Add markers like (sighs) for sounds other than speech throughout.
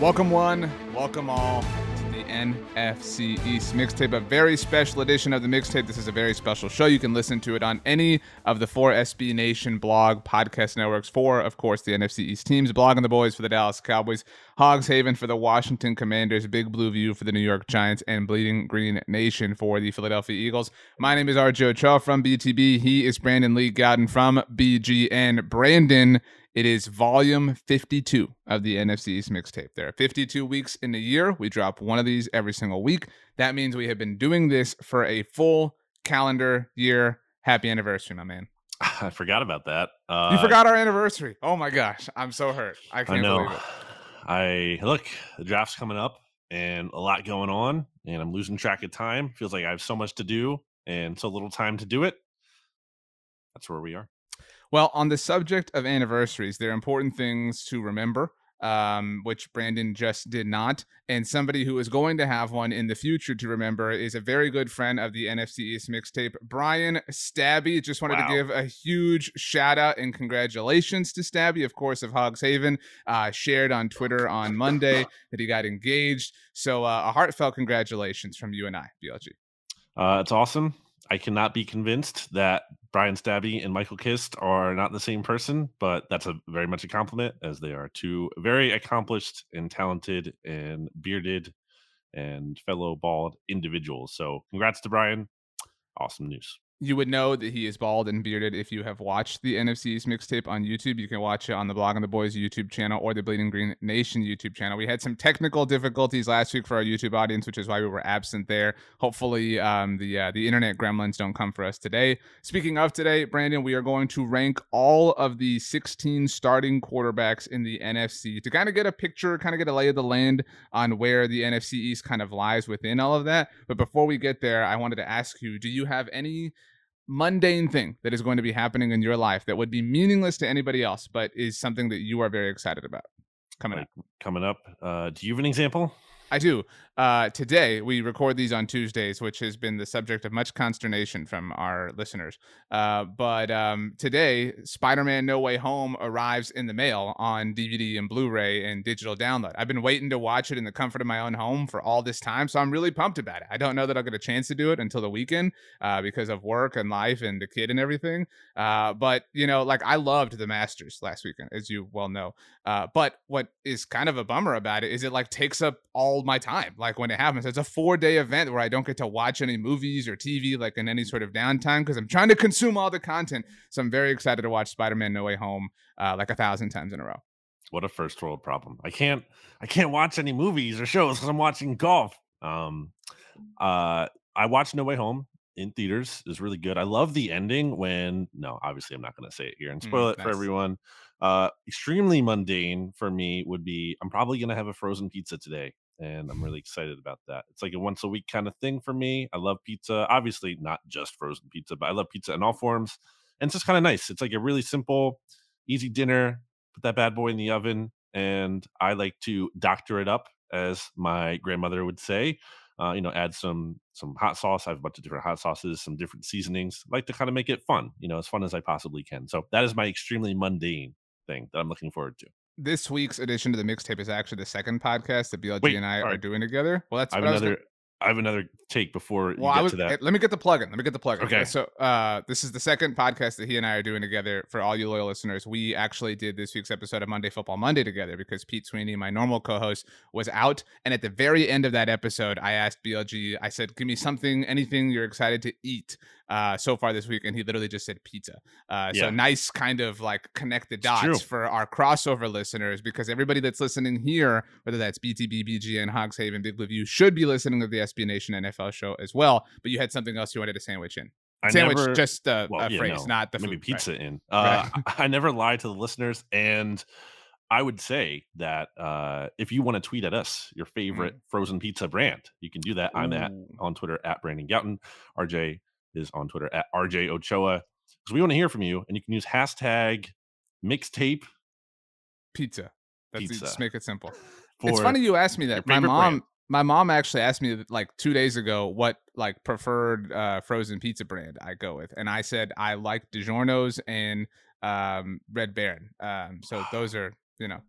Welcome one, welcome all to the NFC East mixtape, a very special edition of the mixtape. This is a very special show. You can listen to it on any of the four SB Nation blog podcast networks. For, of course, the NFC East teams, blogging the boys for the Dallas Cowboys, Hogs Haven for the Washington Commanders, Big Blue View for the New York Giants, and Bleeding Green Nation for the Philadelphia Eagles. My name is RJ Ochoa from BTB. He is Brandon Lee Gowton from BGN. Brandon it is volume 52 of the NFC East mixtape. There are 52 weeks in a year. We drop one of these every single week. That means we have been doing this for a full calendar year. Happy anniversary, my man. (laughs) I forgot about that. Uh, you forgot our anniversary. Oh my gosh. I'm so hurt. I can't I know. believe it. I look, the draft's coming up and a lot going on, and I'm losing track of time. Feels like I have so much to do and so little time to do it. That's where we are. Well, on the subject of anniversaries, there are important things to remember, um, which Brandon just did not. And somebody who is going to have one in the future to remember is a very good friend of the NFC East mixtape, Brian Stabby. Just wanted Wow. to give a huge shout out and congratulations to Stabby, of course, of Hogs Haven. Uh, shared on Twitter on Monday (laughs) that he got engaged. So uh, a heartfelt congratulations from you and I, BLG. Uh, it's awesome. I cannot be convinced that Brian Stabby and Michael Kist are not the same person, but that's a very much a compliment as they are two very accomplished and talented and bearded and fellow bald individuals. So congrats to Brian. Awesome news. You would know that he is bald and bearded if you have watched the NFC East mixtape on YouTube. You can watch it on the Blogging the Boys YouTube channel or the Bleeding Green Nation YouTube channel. We had some technical difficulties last week for our YouTube audience, which is why we were absent there. Hopefully, um, the uh, the internet gremlins don't come for us today. Speaking of today, Brandon, we are going to rank all of the 16 starting quarterbacks in the NFC to kind of get a picture, kind of get a lay of the land on where the NFC East kind of lies within all of that. But before we get there, I wanted to ask you: Do you have any mundane thing that is going to be happening in your life that would be meaningless to anybody else, but is something that you are very excited about coming Like up. coming up. Uh, do you have an example? I do. Uh, today, we record these on Tuesdays, which has been the subject of much consternation from our listeners. Uh, but um, today, Spider Man No Way Home arrives in the mail on DVD and Blu ray and digital download. I've been waiting to watch it in the comfort of my own home for all this time, so I'm really pumped about it. I don't know that I'll get a chance to do it until the weekend uh, because of work and life and the kid and everything. Uh, but, you know, like I loved the Masters last weekend, as you well know. Uh, but what is kind of a bummer about it is it like takes up all my time. Like when it happens, it's a four day event where I don't get to watch any movies or TV like in any sort of downtime because I'm trying to consume all the content. So I'm very excited to watch Spider Man No Way Home uh, like a thousand times in a row. What a first world problem. I can't I can't watch any movies or shows because I'm watching golf. Um uh I watched No Way Home in theaters. Was really good. I love the ending when no, obviously I'm not gonna say it here and Mm, spoil it for everyone. Uh extremely mundane for me would be I'm probably gonna have a frozen pizza today. And I'm really excited about that. It's like a once a week kind of thing for me. I love pizza. Obviously, not just frozen pizza, but I love pizza in all forms. And it's just kind of nice. It's like a really simple, easy dinner put that bad boy in the oven and i like to doctor it up as my grandmother would say uh, you know add some some hot sauce i have a bunch of different hot sauces some different seasonings I like to kind of make it fun you know as fun as i possibly can so that is my extremely mundane thing that i'm looking forward to This week's edition of the mixtape is actually the second podcast that BLG Wait, and I are doing together. Well, that's i have what I gonna- another i have another take before you Well, I get was, to that let me get the plug in. Let me get the plug in. Okay. So, uh, this is the second podcast that he and I are doing together. For all you loyal listeners, we actually did this week's episode of Monday Football Monday together because Pete Sweeney, my normal co-host, was out. And at the very end of that episode, I asked BLG. I said, "Give me something, anything you're excited to eat uh, so far this week," and he literally just said pizza. Uh, So nice, kind of like connect the dots for our crossover listeners because everybody that's listening here, whether that's BTB, BGN, Hogs Haven, Big Blue View, should be listening to the SB Nation NFL show as well. But you had something else you wanted to sandwich in. I Sandwich, never- just uh, well, a yeah, phrase, no, not the maybe food. pizza (laughs) Right. in. Uh, Right. I never lie to the listeners, and I would say that uh, if you want to tweet at us your favorite frozen pizza brand, you can do that. I'm at on Twitter at Brandon Gowton. RJ is on Twitter at RJ Ochoa. Because we want to hear from you, and you can use hashtag mixtape. pizza. That's Pizza. just make it simple. It's funny you asked me that. My mom, brand. my mom actually asked me like two days ago what like preferred uh, frozen pizza brand I go with, and I said I like DiGiorno's and um, Red Baron. Um, so those (sighs) are you know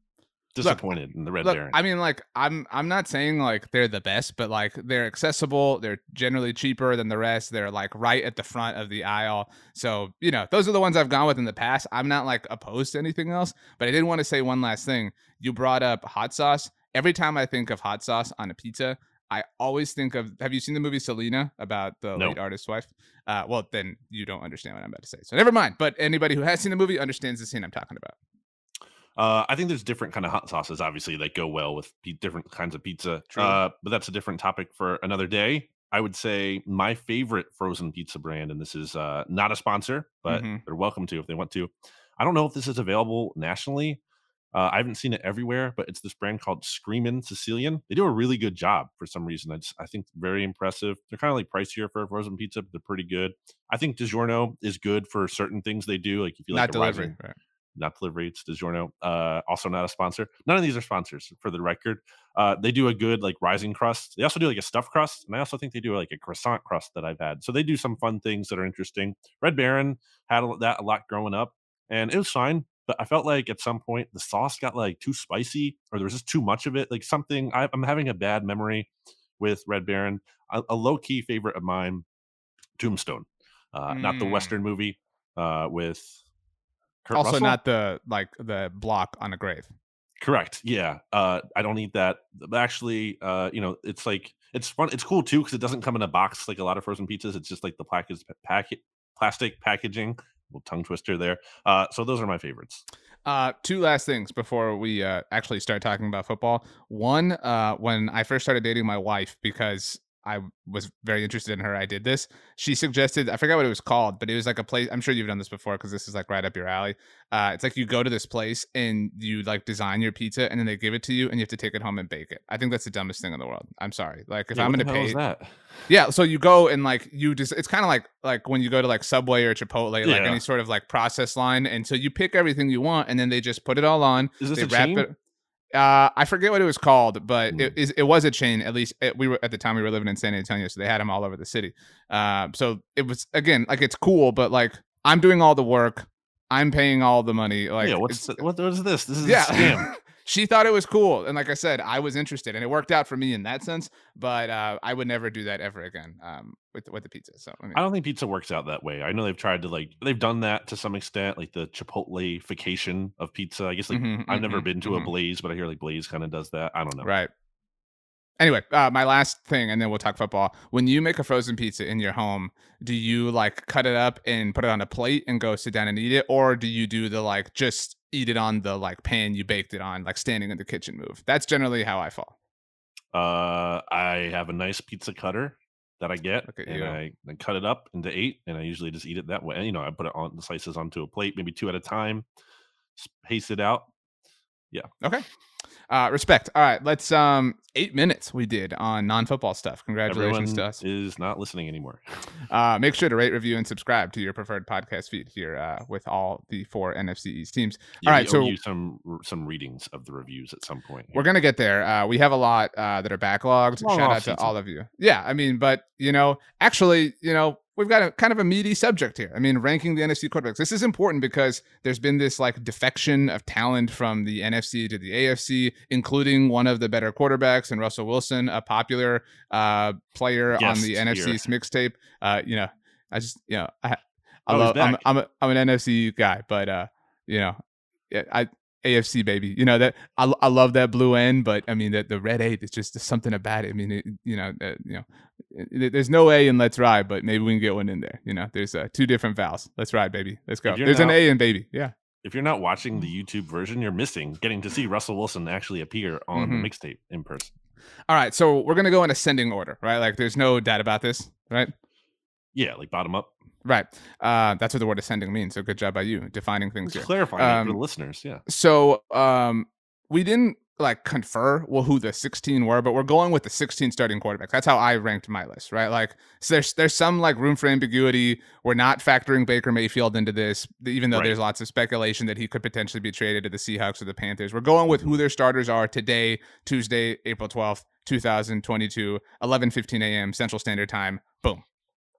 disappointed look, in the Red look, Baron. I mean, like I'm I'm not saying like they're the best, but like they're accessible. They're generally cheaper than the rest. They're like right at the front of the aisle. So you know, those are the ones I've gone with in the past. I'm not like opposed to anything else, but I did want to say one last thing. You brought up hot sauce. Every time I think of hot sauce on a pizza, I always think of. Have you seen the movie Selena about the late artist's wife? Uh, well, then you don't understand what I'm about to say. So never mind. But anybody who has seen the movie understands the scene I'm talking about. Uh, I think there's different kind of hot sauces, obviously, that go well with p- different kinds of pizza. Uh, but that's a different topic for another day. I would say my favorite frozen pizza brand, and this is uh, not a sponsor, but mm-hmm. they're welcome to if they want to. I don't know if this is available nationally. Uh, I haven't seen it everywhere, but it's this brand called Screamin' Sicilian. They do a really good job for some reason. I, just, I think very impressive. They're kind of like pricier for a frozen pizza, but they're pretty good. I think DiGiorno is good for certain things they do. Like if you like not delivery, rising, right. Not delivery, it's DiGiorno. Uh, also not a sponsor. None of these are sponsors for the record. Uh, they do a good like rising crust. They also do like a stuffed crust, and I also think they do like a croissant crust that I've had. So they do some fun things that are interesting. Red Baron had that a lot growing up, and it was fine but I felt like at some point the sauce got like too spicy or there was just too much of it. Like something I, am having a bad memory with Red Baron. A, a low key favorite of mine, Tombstone, uh, mm. not the mm. Western movie uh, with. Kurt also Russell? not the like the block on a grave. Correct. Yeah. Uh, I don't eat that. But actually, uh, you know, it's like it's fun. It's cool too because it doesn't come in a box like a lot of frozen pizzas. It's just like the package packet plastic packaging little tongue twister there. Uh, so those are my favorites. Uh, two last things before we uh, actually start talking about football. One, uh, when I first started dating my wife, because I was very interested in her. I did this. She suggested, I forgot what it was called, but it was like a place. I'm sure you've done this before because this is like right up your alley. Uh, it's like you go to this place and you like design your pizza and then they give it to you and you have to take it home and bake it. I think that's the dumbest thing in the world. I'm sorry. Like if yeah, I'm going to pay that. Yeah. So you go and like you just, it's kind of like, like when you go to like Subway or Chipotle, yeah. like any sort of like process line. And so you pick everything you want and then they just put it all on. Is this they a wrap chain? it. Uh, I forget what it was called, but mm. it, it was a chain. At least it, we were at the time we were living in San Antonio, so they had them all over the city. Uh, so it was again like it's cool, but like I'm doing all the work, I'm paying all the money. Like, yeah, what's the, what is this? This is yeah. a scam. (laughs) she thought it was cool, and like I said, I was interested, and it worked out for me in that sense. But uh, I would never do that ever again. Um, with with the pizza. So I, mean, I, don't think pizza works out that way. I know they've tried to like they've done that to some extent, like the Chipotle-fication of pizza. I guess like mm-hmm, I've mm-hmm, never been to mm-hmm. a Blaze, but I hear like Blaze kind of does that. I don't know. Right. Anyway, uh, my last thing, and then we'll talk football. When you make a frozen pizza in your home, do you like cut it up and put it on a plate and go sit down and eat it, or do you do the like just eat it on the like pan you baked it on, like standing in the kitchen move? That's generally how I fall. Uh, I have a nice pizza cutter that I get, and I, I, cut it up into eight, and I usually just eat it that way. And, you know, I put it on the slices onto a plate, maybe two at a time, pace it out. Yeah. Okay. Uh, respect. All right, let's um eight minutes we did on non-football stuff. Congratulations Everyone to us. Is not listening anymore. (laughs) uh, make sure to rate, review, and subscribe to your preferred podcast feed here uh, with all the four NFC East teams. Yeah, all right, so you some some readings of the reviews at some point. Here. We're gonna get there. Uh, we have a lot uh, that are backlogged. Shout out to all of you. Yeah, I mean, but you know, actually, you know, we've got a kind of a meaty subject here. I mean, ranking the NFC quarterbacks. This is important because there's been this like defection of talent from the NFC to the AFC, including one of the better quarterbacks and Russell Wilson, a popular uh, player on the NFC's mixtape. Uh, you know, I just you know I, I oh, love I'm, I'm, a, I'm an NFC guy, but uh, you know, I AFC baby. You know that I, I love that blue end, but I mean that the red eight is just something about it. I mean, it, you know, uh, you know, it, there's no A in Let's Ride, but maybe we can get one in there. You know, there's uh, two different vowels. Let's ride, baby. Let's go. There's not, an A in baby. Yeah. If you're not watching the YouTube version, you're missing getting to see Russell Wilson actually appear on mm-hmm. the mixtape in person. All right, so we're gonna go in ascending order, right? Like, there's no doubt about this, right? Yeah, like bottom up. Right. Uh, that's what the word ascending means. So good job by you defining things here. Clarifying um, for the listeners. Yeah. So um, we didn't like confer well who the 16 were, but we're going with the 16 starting quarterbacks. That's how I ranked my list, right? Like so there's there's some like room for ambiguity. We're not factoring Baker Mayfield into this, even though right. there's lots of speculation that he could potentially be traded to the Seahawks or the Panthers. We're going with who their starters are today, Tuesday, April 12th, 2022, 11:15 a.m. Central Standard Time. Boom.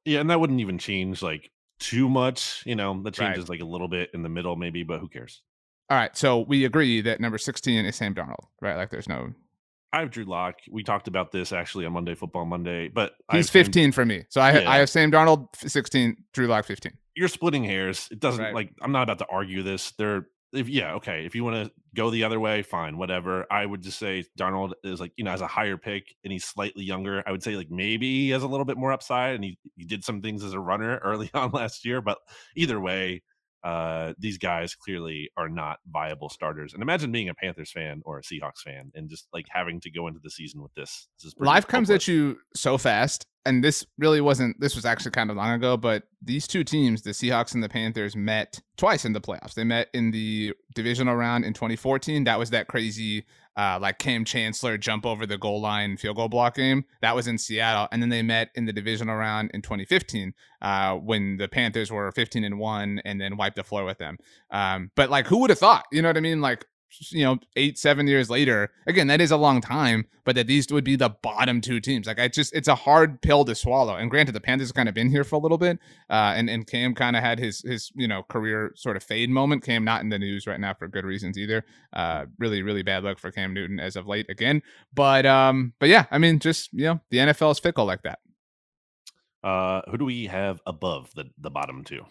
Yeah, and that wouldn't even change like too much. You know, that changes right. like a little bit in the middle, maybe, but who cares? All right, so we agree that number 16 is Sam Darnold, right? Like there's no I have Drew Lock. We talked about this actually on Monday Football Monday, but He's have Sam- 15 for me. So I Yeah. I have Sam Darnold 16, Drew Lock 15. You're splitting hairs. It doesn't Right. like I'm not about to argue this. They're if yeah, okay. If you want to go the other way, fine, whatever. I would just say Darnold is like, you know, as a higher pick and he's slightly younger. I would say like maybe he has a little bit more upside and he, he did some things as a runner (laughs) early on last year. But either way, uh, these guys clearly are not viable starters. And imagine being a Panthers fan or a Seahawks fan and just like having to go into the season with this. this Life comes at you so fast, and this really wasn't. This was actually kind of long ago, but these two teams, the Seahawks and the Panthers, met twice in the playoffs. They met in the divisional round in 2014. That was that crazy, uh, like Kam Chancellor jump over the goal line field goal block game. That was in Seattle, and then they met in the divisional round in 2015, uh, when the Panthers were 15 and one, and then wiped the floor with them. Um, but like, who would have thought? You know what I mean? Like you know, eight, seven years later, again, that is a long time, but that these would be the bottom two teams. Like I just it's a hard pill to swallow. And granted, the Panthers have kind of been here for a little bit. Uh and, and Cam kind of had his his, you know, career sort of fade moment. Cam not in the news right now for good reasons either. Uh really, really bad luck for Cam Newton as of late again. But um, but yeah, I mean, just you know, the NFL is fickle like that. Uh, who do we have above the the bottom two?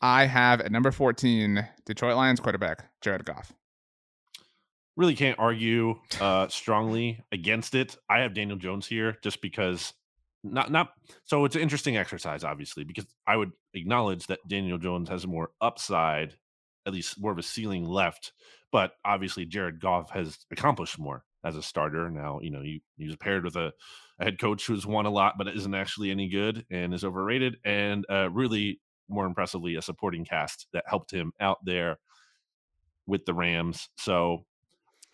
I have at number 14, Detroit Lions quarterback, Jared Goff. Really can't argue uh strongly against it. I have Daniel Jones here just because not not so it's an interesting exercise obviously because I would acknowledge that Daniel Jones has more upside, at least more of a ceiling left, but obviously Jared Goff has accomplished more as a starter. Now, you know, he, he was paired with a, a head coach who's won a lot but isn't actually any good and is overrated and uh really more impressively a supporting cast that helped him out there with the Rams. So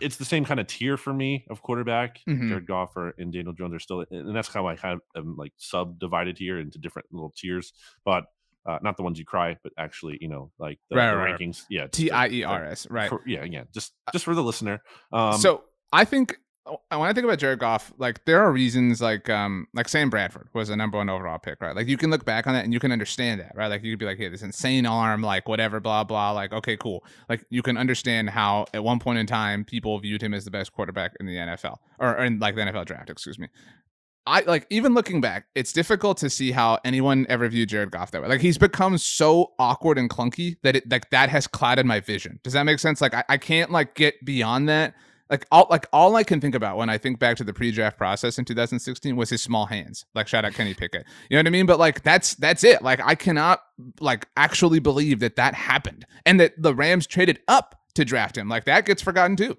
it's the same kind of tier for me of quarterback. Mhm. Jared Goff or, and Daniel Jones are still, and that's how I kind of am like subdivided here into different little tiers, but uh, not the ones you cry, but actually, you know, like the, Right, the right, right. rankings. Yeah, just T I E R S, right? for- yeah, yeah, just just for the listener. Um, so I think uh, when I think about Jared Goff, like there are reasons like um like Sam Bradford was a number one overall pick, right? Like you can look back on that and you can understand that, right? Like you could be like, hey, this insane arm, like whatever, blah blah. Like okay, cool. Like you can understand how at one point in time people viewed him as the best quarterback in the NFL or, or in like the NFL draft, excuse me. I like even looking back, it's difficult to see how anyone ever viewed Jared Goff that way. Like he's become so awkward and clunky that it like that has clouded my vision. Does that make sense? Like I, I can't like get beyond that. Like all like all I can think about when I think back to the pre-draft process in 2016 was his small hands. Like shout out Kenny Pickett. You know what I mean? But like that's that's it. Like I cannot like actually believe that that happened and that the Rams traded up to draft him. Like that gets forgotten too.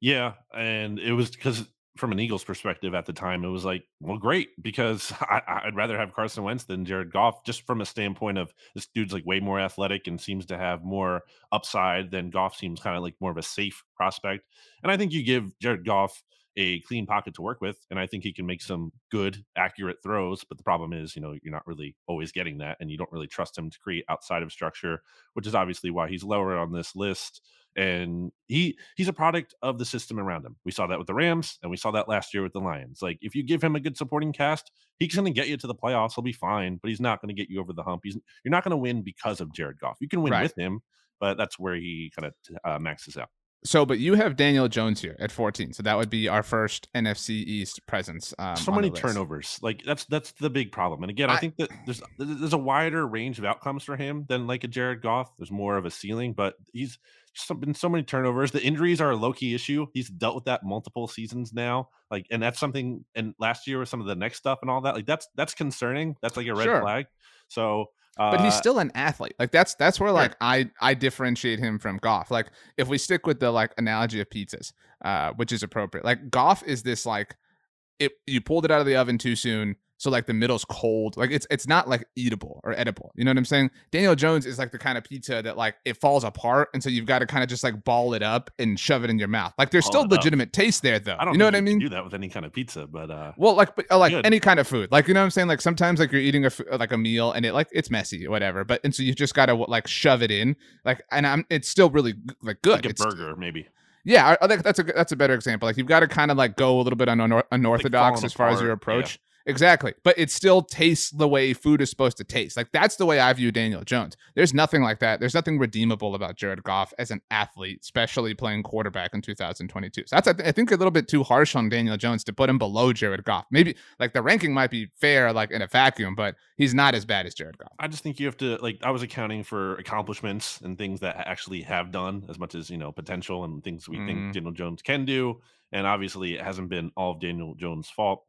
Yeah, and it was because from an Eagles perspective at the time, it was like, well, great, because (laughs) I, I'd rather have Carson Wentz than Jared Goff, just from a standpoint of this dude's like way more athletic and seems to have more upside than Goff seems kind of like more of a safe prospect. And I think you give Jared Goff a clean pocket to work with, and I think he can make some good, accurate throws. But the problem is, you know, you're not really always getting that, and you don't really trust him to create outside of structure, which is obviously why he's lower on this list and he he's a product of the system around him. We saw that with the Rams, and we saw that last year with the Lions. Like if you give him a good supporting cast, he's going to get you to the playoffs. He'll be fine, but he's not going to get you over the hump. He's you're not going to win because of Jared Goff. You can win Right. with him, but that's where he kind of uh, maxes out. So, but you have Daniel Jones here at 14. So that would be our first NFC East presence. Um, so many turnovers. Like that's that's the big problem. And again, I, I- think that there's there's a wider range of outcomes for him than like a Jared Goff. There's more of a ceiling, but he's just been so many turnovers. The injuries are a low key issue. He's dealt with that multiple seasons now. Like, and that's something. And last year with some of the next stuff and all that, like that's that's concerning. That's like a red Sure. flag. So, but he's still an athlete. Like that's that's where like I I differentiate him from Goff. Like if we stick with the like analogy of pizzas, uh, which is appropriate. Like Goff is this like it you pulled it out of the oven too soon, so like the middle's cold. Like it's it's not like eatable or edible. You know what I'm saying? Daniel Jones is like the kind of pizza that like it falls apart, and so you've got to kind of just like ball it up and shove it in your mouth. Like there's Ball still it up. legitimate taste there though. I don't you know what I can mean? Do that with any kind of pizza, but uh, Well, like, but, uh, like Good. any kind of food, like you know what I'm saying. Like sometimes, like you're eating a like a meal and it like it's messy, or whatever. But and so you just gotta like shove it in, like, and I'm it's still really like good. like a It's- burger maybe. yeah, I, I think that's a that's a better example. Like you've got to kind of like go a little bit un- unor- unorthodox falling as far as your approach. yeah. Exactly. But it still tastes the way food is supposed to taste. Like that's the way I view Daniel Jones. There's nothing like that. There's nothing redeemable about Jared Goff as an athlete, especially playing quarterback in 2022. So that's I, th- I think a little bit too harsh on Daniel Jones to put him below Jared Goff. Maybe like the ranking might be fair like in a vacuum, but he's not as bad as Jared Goff. I just think you have to like I was accounting for accomplishments and things that actually have done as much as, you know, potential and things we mm. think Daniel Jones can do. And obviously it hasn't been all of Daniel Jones' fault.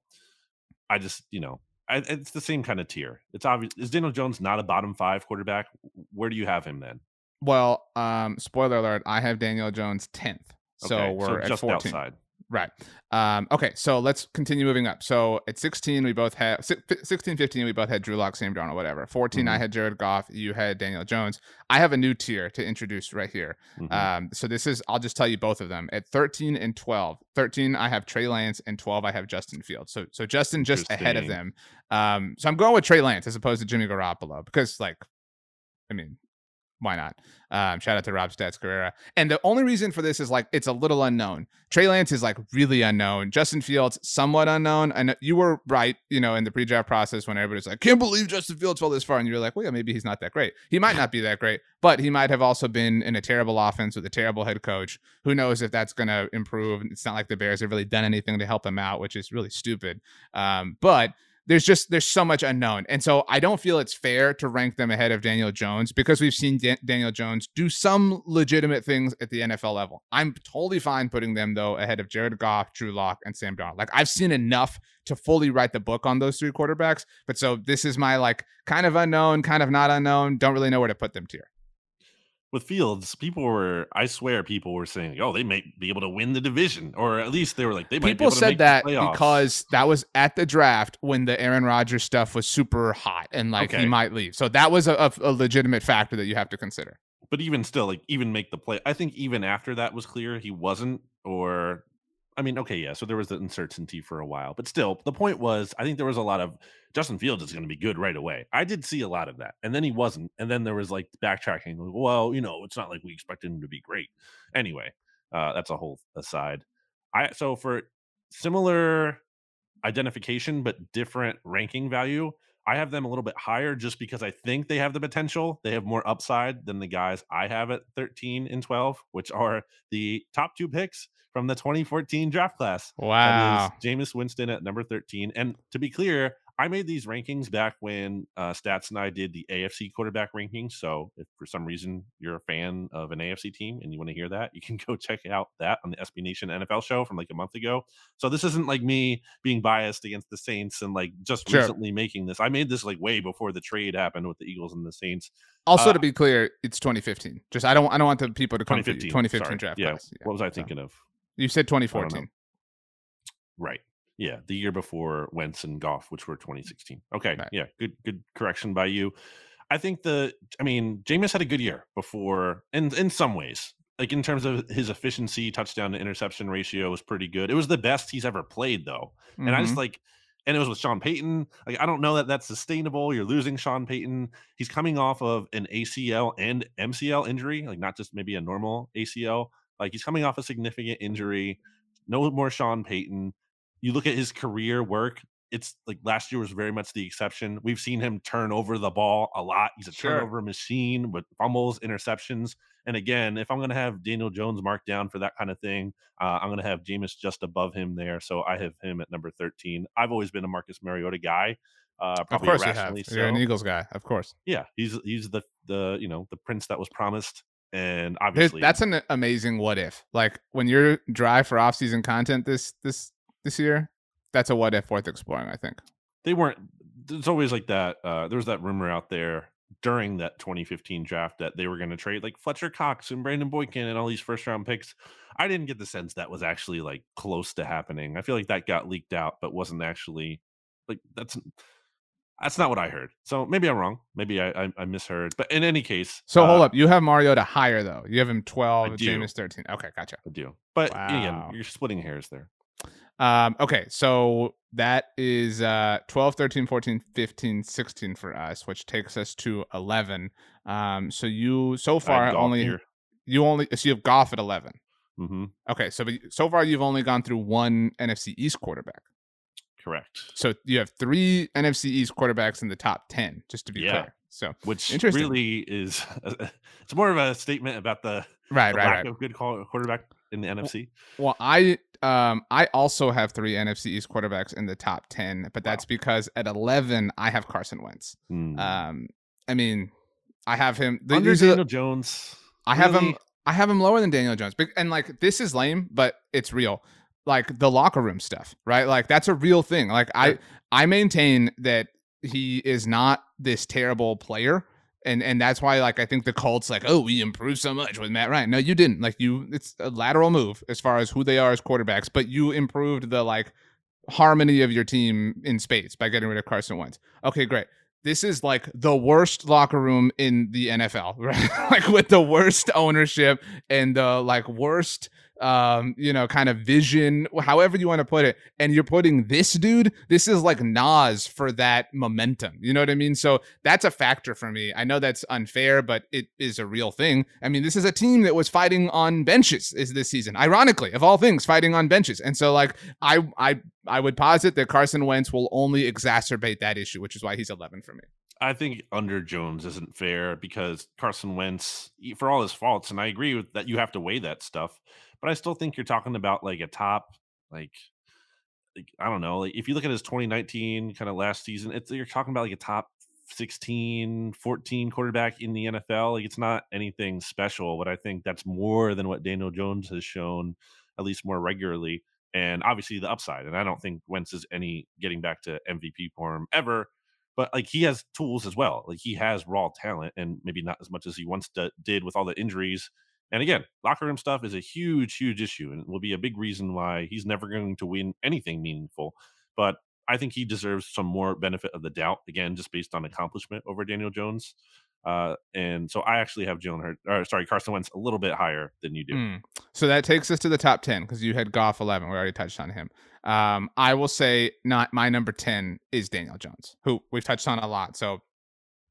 I just, you know, I, it's the same kind of tier. It's obvious. Is Daniel Jones not a bottom five quarterback? Where do you have him then? Well, um, spoiler alert, I have Daniel Jones 10th. So okay, we're so at 14. Outside. Right. Um, okay, so let's continue moving up. So at 16, we both had 16, 15, we both had Drew Lock, Sam Darnold, whatever. 14, mm-hmm. I had Jared Goff. You had Daniel Jones. I have a new tier to introduce right here. Mm-hmm. Um, so this is, I'll just tell you both of them. At 13 and 12, 13, I have Trey Lance, and 12, I have Justin Fields. So so Justin just ahead of them. Um, so I'm going with Trey Lance as opposed to Jimmy Garoppolo because, like, I mean, why not? Um, shout out to Rob Stats Guerrera. And the only reason for this is like it's a little unknown. Trey Lance is like really unknown. Justin Fields somewhat unknown. And you were right, you know, in the pre-draft process when everybody's like, "Can't believe Justin Fields fell this far," and you're like, "Well, yeah, maybe he's not that great. He might not be that great, but he might have also been in a terrible offense with a terrible head coach. Who knows if that's going to improve? It's not like the Bears have really done anything to help him out, which is really stupid. Um, but there's just there's so much unknown. And so i don't feel it's fair to rank them ahead of daniel jones because we've seen Dan- daniel jones do some legitimate things at the nfl level. I'm totally fine putting them though ahead of jared goff drew lock and sam darnold. Like i've seen enough to fully write the book on those three quarterbacks but so this is my like kind of unknown kind of not unknown don't really know where to put them tier with Fields, people were, I swear, people were saying, "Oh, they may be able to win the division," or at least they were like, "They might." People said that because that was at the draft when the Aaron Rodgers stuff was super hot and like okay. he might leave. So that was a, a, a legitimate factor that you have to consider. But even still, like even make the play. I think even after that was clear, he wasn't, or I mean, okay, yeah. So there was the uncertainty for a while, but still, the point was, I think there was a lot of Justin Fields is going to be good right away. I did see a lot of that, and then he wasn't, and then there was like backtracking. Like, well, you know, it's not like we expected him to be great. Anyway, uh, that's a whole aside. I so for similar identification but different ranking value. I have them a little bit higher just because I think they have the potential. They have more upside than the guys I have at 13 and 12, which are the top two picks from the 2014 draft class. Wow. Jameis Winston at number 13. And to be clear, I made these rankings back when uh, Stats and I did the AFC quarterback rankings. So if for some reason you're a fan of an AFC team and you want to hear that, you can (laughs) go check out that on the SB Nation NFL show from like a month ago. So this isn't like me being biased against the Saints and like just sure. recently making this. I made this like way before the trade happened with the Eagles and the Saints. Also, uh, to be clear, it's 2015. Just I don't I don't want the people to come 2015, 2015 sorry. draft yeah. yeah. What was I thinking so. of? You said 2014. Right. Yeah, the year before Wentz and Goff, which were 2016. Okay, right. yeah, good good correction by you. I think the I mean, Jameis had a good year before in in some ways. Like in terms of his efficiency, touchdown to interception ratio was pretty good. It was the best he's ever played though. Mm-hmm. And I just mm-hmm. like and it was with Sean Payton. Like I don't know that that's sustainable. You're losing Sean Payton. He's coming off of an ACL and MCL injury, like not just maybe a normal ACL. Like he's coming off a significant injury. No more Sean Payton you look at his career work, it's like last year was very much the exception. We've seen him turn over the ball a lot. He's a sure. turnover machine with fumbles, interceptions. And again, if I'm going to have Daniel Jones marked down for that kind of thing, uh, I'm going to have Jameis just above him there. So I have him at number 13. I've always been a Marcus Mariota guy. Uh, of course you have. So. You're an Eagles guy, of course. Yeah, he's he's the the you know the prince that was promised, and obviously that's an amazing what if. Like when you're dry for off season content this this this year, that's a what if worth exploring. I think they weren't. It's always like that. Uh, there was that rumor out there during that 2015 draft that they were going to trade like Fletcher Cox and Brandon Boykin and all these first round picks. I didn't get the sense that was actually like close to happening. I feel like that got leaked out, but wasn't actually like that's that's not what I heard. So maybe I'm wrong. Maybe I, I, I misheard. But in any case, so uh, hold up. You have Mariota higher though. You have him 12, Jameis 13. Okay, gotcha. I do. But wow. again, you're splitting hairs there. Um, okay, so that is uh, 12, 13, 14, 15, 16 for us, which takes us to 11. Um, so you so far only here. you only so you have Goff at 11. Mm-hmm. Okay, so so far you've only gone through one NFC East quarterback. Correct. So you have three NFC East quarterbacks in the top ten, just to be Yeah. clear. So Which really is (laughs) it's more of a statement about the, right, the right, lack right. of good quarterback in the NFC. Well, I um I also have three NFC East quarterbacks in the top ten, but Wow. that's because at eleven I have Carson Wentz. Hmm. Um, I mean, I have him. the- Under Daniel Jones. I have him. I have him lower than Daniel Jones. And like this is lame, but it's real. Like the locker room stuff, right? Like that's a real thing. Like I I maintain that he is not this terrible player. And and that's why like I think the Colts like, oh, we improved so much with Matt Ryan. No, you didn't. Like you it's a lateral move as far as who they are as quarterbacks, but you improved the like harmony of your team in spades by getting rid of Carson Wentz. Okay, great. This is like the worst locker room in the NFL, (laughs) right? like with the worst ownership and the like worst um, you know, kind of vision, however you want to put it. And you're putting this dude, this is like Nas for that momentum. You know what I mean? So that's a factor for me. I know that's unfair, but it is a real thing. I mean, this is a team that was fighting on benches is this season. Ironically, of all things, fighting on benches. And so like I I I would posit that Carson Wentz will only exacerbate that issue, which is why he's 11 for me. I think under Jones isn't fair because Carson Wentz, for all his faults, and I agree with that, you have to weigh that stuff. But I still think you're talking about like a top, like, like I don't know, like if you look at his 2019 kind of last season, it's you're talking about like a top 16, 14 quarterback in the NFL. Like it's not anything special, but I think that's more than what Daniel Jones has shown, at least more regularly. And obviously the upside. And I don't think Wentz is any getting back to MVP form ever but like he has tools as well. Like he has raw talent, and maybe not as much as he once d- did with all the injuries. And again, locker room stuff is a huge, huge issue, and will be a big reason why he's never going to win anything meaningful. But I think he deserves some more benefit of the doubt again, just based on accomplishment over Daniel Jones. Uh, and so I actually have Jalen Hurt, or sorry, Carson Wentz a little bit higher than you do. Mm. So that takes us to the top 10 because you had Goff 11. We already touched on him. Um, I will say not my number 10 is Daniel Jones, who we've touched on a lot. So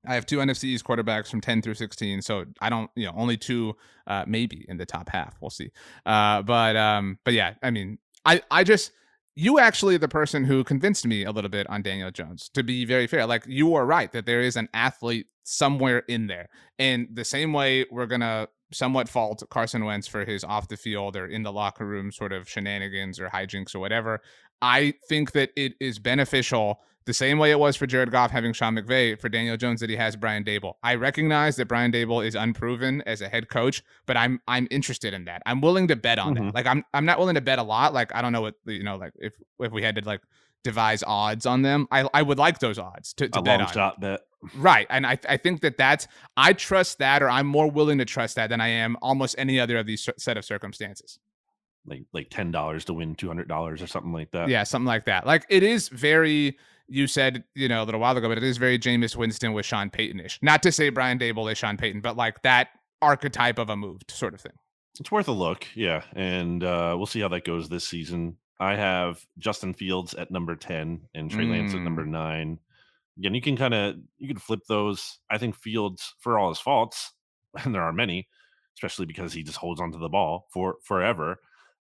I have two NFC East quarterbacks from 10 through 16. So I don't, you know, only two, uh, maybe in the top half. We'll see. Uh, but, um, but yeah, I mean, I, I just, you actually the person who convinced me a little bit on Daniel Jones, to be very fair. Like, you are right that there is an athlete somewhere in there. And the same way we're going to somewhat fault Carson Wentz for his off the field or in the locker room sort of shenanigans or hijinks or whatever, I think that it is beneficial the same way it was for Jared Goff having Sean McVay for Daniel Jones that he has Brian Daboll. I recognize that Brian Daboll is unproven as a head coach, but I'm I'm interested in that. I'm willing to bet on Mhm. that. Like I'm I'm not willing to bet a lot. Like I don't know what you know like if if we had to like devise odds on them, I I would like those odds to, to a bet long on. shot bet. Right. And I, I think that that's, I trust that, or I'm more willing to trust that than I am almost any other of these set of circumstances. Like like ten dollars to win two hundred dollars or something like that. Yeah, something like that. Like it is very, you said, you know, a little while ago, but it is very Jameis Winston with Sean Payton ish. Not to say Brian Daboll is Sean Payton, but like that archetype of a move sort of thing. It's worth a look, yeah, and uh, we'll see how that goes this season. I have Justin Fields at number ten and Trey Lance at number nine. Again, you can kind of you can flip those. I think Fields, for all his faults, (laughs) and there are many, especially because he just holds onto the ball for forever.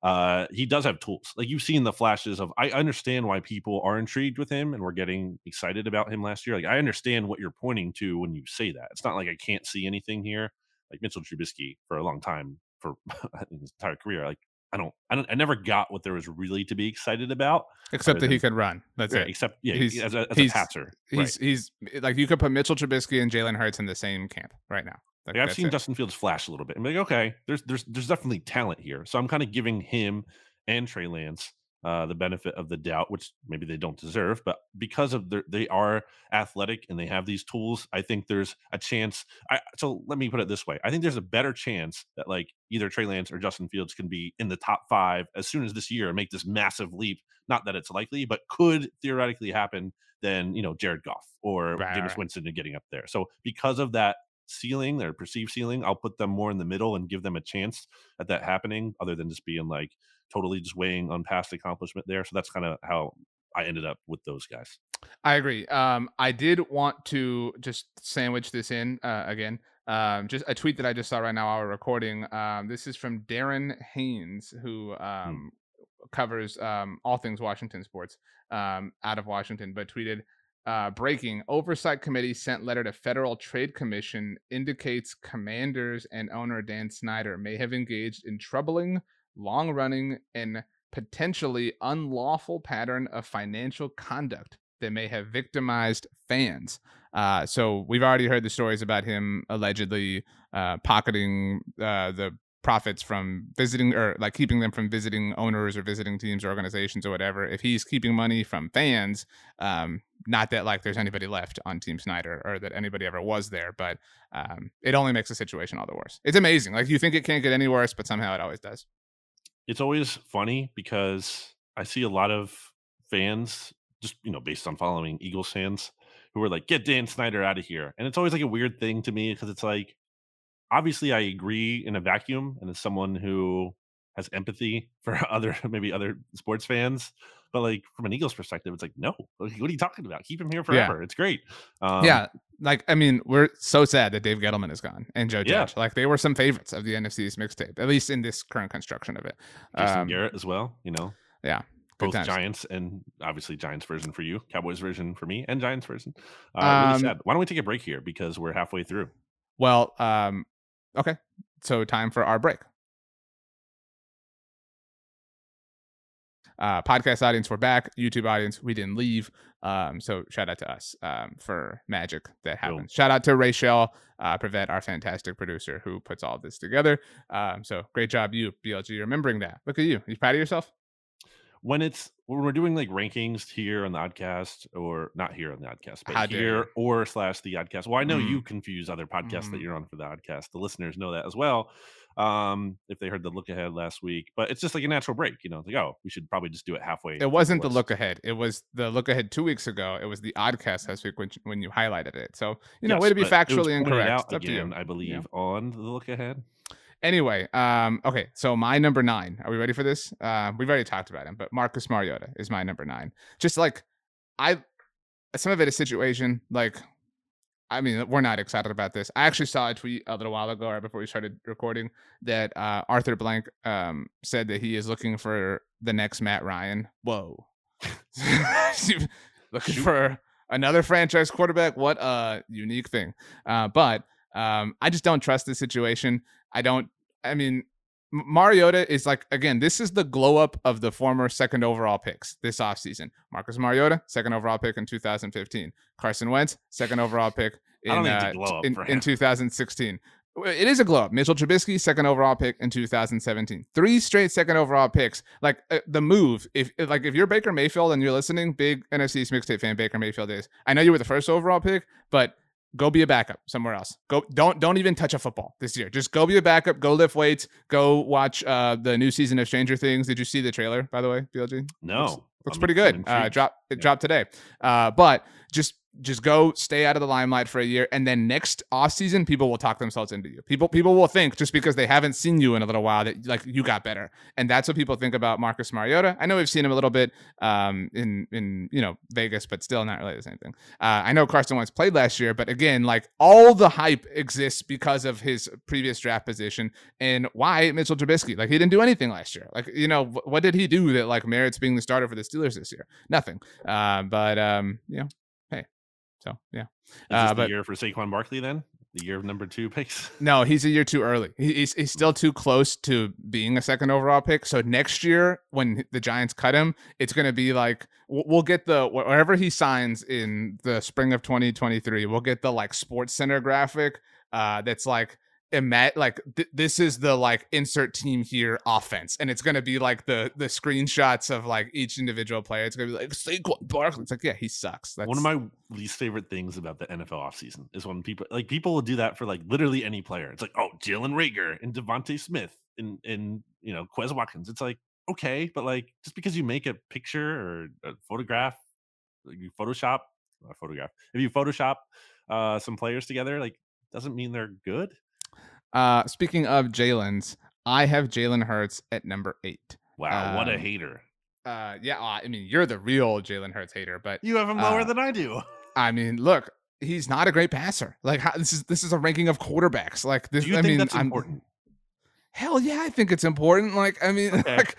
Uh, he does have tools. Like you've seen the flashes of. I understand why people are intrigued with him and we're getting excited about him last year. Like I understand what you're pointing to when you say that. It's not like I can't see anything here. Like Mitchell Trubisky for a long time for (laughs) his entire career. Like I don't, I don't, I never got what there was really to be excited about. Except that he could run. That's Yeah, it. except yeah, He's- as a, as he's- a passer. He's, he's like, you could put Mitchell Trubisky and Jalen Hurts in the same camp right now. Like, I've seen it. Justin Fields flash a little bit. I'm like, okay, there's there's there's definitely talent here. So I'm kind of giving him and Trey Lance uh, the benefit of the doubt, which maybe they don't deserve, but because of their they are athletic and they have these tools, I think there's a chance. I, so let me put it this way: I think there's a better chance that like either Trey Lance or Justin Fields can be in the top five as soon as this year and make this massive leap. Not that it's likely, but could theoretically happen. Than you know Jared Goff or Right, Jameis right. Winston and getting up there. So because of that ceiling, their perceived ceiling, I'll put them more in the middle and give them a chance at that happening, other than just being like totally just weighing on past accomplishment there. So that's kind of how I ended up with those guys. I agree. Um, I did want to just sandwich this in uh, again. Um, just a tweet that I just saw right now while we're recording. Um, this is from Darren Haynes, who um, covers um, all things Washington sports um, out of Washington, but tweeted uh, breaking oversight committee sent letter to federal trade commission indicates commanders and owner dan snyder may have engaged in troubling long running and potentially unlawful pattern of financial conduct that may have victimized fans. Uh, so we've already heard the stories about him allegedly uh, pocketing uh, the profits from visiting or like keeping them from visiting owners or visiting teams or organizations or whatever if he's keeping money from fans um not that like there's anybody left on team snyder or that anybody ever was there but um it only makes the situation all the worse. It's amazing. Like you think it can't get any worse but somehow it always does. It's always funny because i see a lot of fans just you know based on following eagles fans who are like get dan snyder out of here. And it's always like a weird thing to me because it's like obviously I agree in a vacuum and as someone who has empathy (laughs) for other maybe other sports fans. But like from an Eagles perspective, it's like, no, what are you talking about? Keep him here forever. Yeah. It's great. Um, yeah. Like, I mean, we're so sad that Dave Gettleman is gone and Joe Judge. Yeah. Like they were some favorites of the NFC's mixtape, at least in this current construction of it. Jason um, Garrett as well, you know. Yeah. Both times. Giants and obviously Giants version for you, Cowboys version for me, and Giants version. Uh, um, really sad. Why don't we take a break here because we're halfway through? Well, um, Okay. So time for our break. Uh, podcast audience, we're back. YouTube audience, we didn't leave. Um, so shout out to us um, for magic that happens. Cool. Shout out to Rachel uh, our fantastic producer who puts all this together. Um, so great job, you BLG, remembering that. Look at you. You proud of yourself? When it's when we're doing like rankings here on the oddcast or not here on the oddcast but How here or slash the oddcast well i know mm. you confuse other podcasts mm. that you're on for the oddcast the listeners know that as well um if they heard the look ahead last week but it's just like a natural break you know it's like oh we should probably just do it halfway it wasn't the, the look ahead it was the look ahead two weeks ago it was the oddcast last week when, when you highlighted it so you know yes, way to be factually incorrect again, i believe yeah. on the look ahead Anyway, um, okay, so my number nine. Are we ready for this? Uh, we've already talked about him, but Marcus Mariota is my number nine. Just like I, some of it is situation. Like, I mean, we're not excited about this. I actually saw a tweet a little while ago, right before we started recording, that uh, Arthur Blank um, said that he is looking for the next Matt Ryan. Whoa, (laughs) looking Shoot. for another franchise quarterback. What a unique thing. Uh, but um, I just don't trust this situation. I don't I mean, Mariota is like again, this is the glow up of the former second overall picks this offseason. Marcus Mariota, second overall pick in 2015. Carson Wentz, second overall pick in uh, in, in 2016. It is a glow up. Mitchell Trubisky, second overall pick in 2017. Three straight second overall picks. Like uh, the move, if like if you're Baker Mayfield and you're listening, big NFC mixtape fan Baker Mayfield is. I know you were the first overall pick, but go be a backup somewhere else. Go don't don't even touch a football this year. Just go be a backup. Go lift weights. Go watch uh, the new season of Stranger Things. Did you see the trailer by the way, BLG? No, looks, looks pretty good. Uh, drop it yeah. dropped today. Uh, but just just go stay out of the limelight for a year and then next off season people will talk themselves into you. People people will think just because they haven't seen you in a little while that like you got better. And that's what people think about marcus mariota. I know we've seen him a little bit um, in in you know vegas but still not really the same thing. Uh, i know carson Wentz played last year but again like all the hype exists because of his previous draft position and why mitchell trubisky like he didn't do anything last year. Like you know what did he do that like merits being the starter for the steelers this year? Nothing. Uh, but um you know so yeah, uh, but, the year for Saquon Barkley then? The year of number two (laughs) picks? No, he's a year too early. He's he's still too close to being a second overall pick. So next year, when the Giants cut him, it's going to be like we'll get the wherever he signs in the spring of 2023. We'll get the like Sports Center graphic uh, that's like ima- like th- this is the like insert team here offense, and it's gonna be like the the screenshots of like each individual player. It's gonna be like Saquon Barkley. It's like yeah, he sucks. That's one of my least favorite things about the NFL offseason is when people like people will do that for like literally any player. It's like oh Jalen Reagor and DeVonta Smith and and you know Quez Watkins. It's like okay, but like just because you make a picture or a photograph, like you Photoshop, a photograph. If you Photoshop uh some players together, like doesn't mean they're good. Uh, speaking of Jalen's, I have Jalen Hurts at number eight. Wow, um, what a um, hater! Uh, yeah, I mean, you're the real Jalen Hurts hater, but you have him lower uh, than I do. (laughs) I mean, look, he's not a great passer. Like how, this is this is a ranking of quarterbacks. Like this, do you I think mean, that's I'm, important? Hell yeah, I think it's important. Like I mean, okay. (laughs) like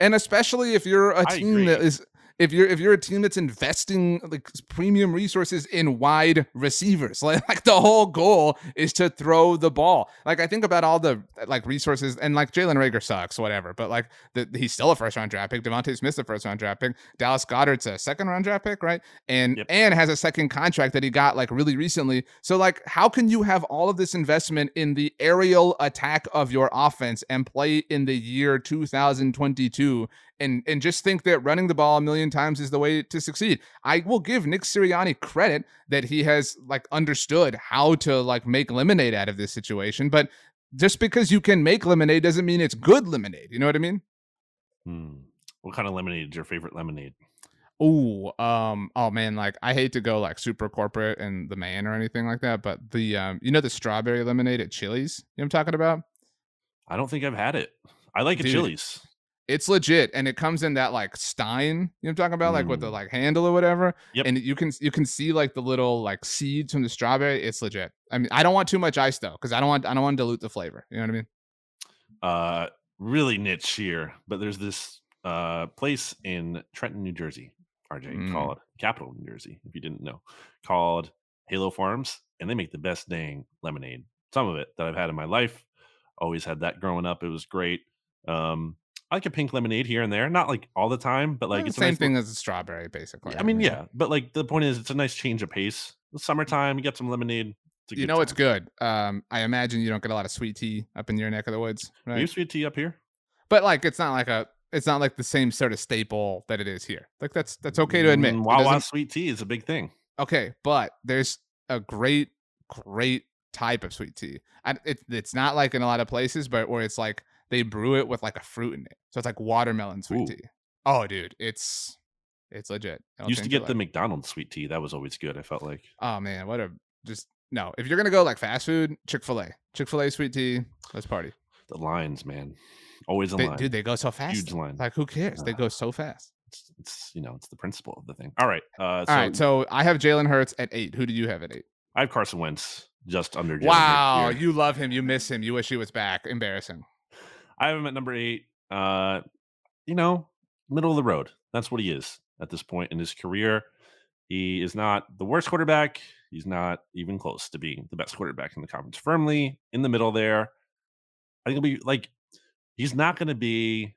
and especially if you're a I team that agree. is if you're if you're a team that's investing like premium resources in wide receivers (laughs) like, like the whole goal is to throw the ball. Like i think about all the like resources and like jalen Reagor sucks whatever but like the, he's still a first round draft pick. DeVonta smith's a first round draft pick. Dallas Goedert's a second round draft pick right? And Yep. and has a second contract that he got like really recently. So like how can you have all of this investment in the aerial attack of your offense and play in the year 2022 and and just think that running the ball a million times is the way to succeed. I will give Nick Sirianni credit that he has like understood how to like make lemonade out of this situation, but just because you can make lemonade doesn't mean it's good lemonade. You know what I mean? Hmm. What kind of lemonade is your favorite lemonade? Oh, um, oh man, like I hate to go like super corporate and the man or anything like that, but the um, you know the strawberry lemonade at Chili's, you know what I'm talking about? I don't think I've had it. I like a Chili's. It's legit, and it comes in that like stein. You know what I'm talking about, like with the Mm. like handle or whatever. Yep. And you can you can see like the little like seeds from the strawberry. It's legit. I mean, I don't want too much ice though, because I don't want I don't want to dilute the flavor. You know what I mean? Uh, really niche here, but there's this uh place in Trenton, New Jersey, RJ, Mm. called Capital, New Jersey, if you didn't know, called Halo Farms, and they make the best dang lemonade. Some of it that I've had in my life. Always had that growing up. It was great. Um, I like a pink lemonade here and there, not like all the time, but like it's a same nice thing as a strawberry, basically. I mean, yeah, but like the point is, it's a nice change of pace. The summertime, you get some lemonade. You know it's good. Um, I imagine you don't get a lot of sweet tea up in your neck of the woods, We right? have sweet tea up here. But like, it's not like a, it's not like the same sort of staple that it is here. Like that's that's okay to admit. Mm, Wawa sweet tea is a big thing. okay, but there's a great, great type of sweet tea. And it, it's not like in a lot of places, but where it's like they brew it with like a fruit in it, so it's like watermelon sweet Ooh. tea. Oh, dude, it's it's legit. It'll Used to get the. McDonald's sweet tea. That was always good. I felt like Oh man, what a just no. If you're gonna go like fast food, Chick Fil A, Chick Fil A sweet tea. Let's party. the lines, man. Always a They, line. dude, they go so fast. Huge line. Like who cares? They Ah. go so fast. it's, it's you know it's the principle of the thing. All right. Uh, so All right, so I have Jalen Hurts at eight. Who do you have at eight? I have Carson Wentz just under. Jalen Wow, you love him. You miss him. You wish he was back. Embarrassing. I have him at number eight. Uh, you know, middle of the road. That's what he is at this point in his career. He is not the worst quarterback. He's not even close to being the best quarterback in the conference. Firmly in the middle there. I think he'll be like he's not going to be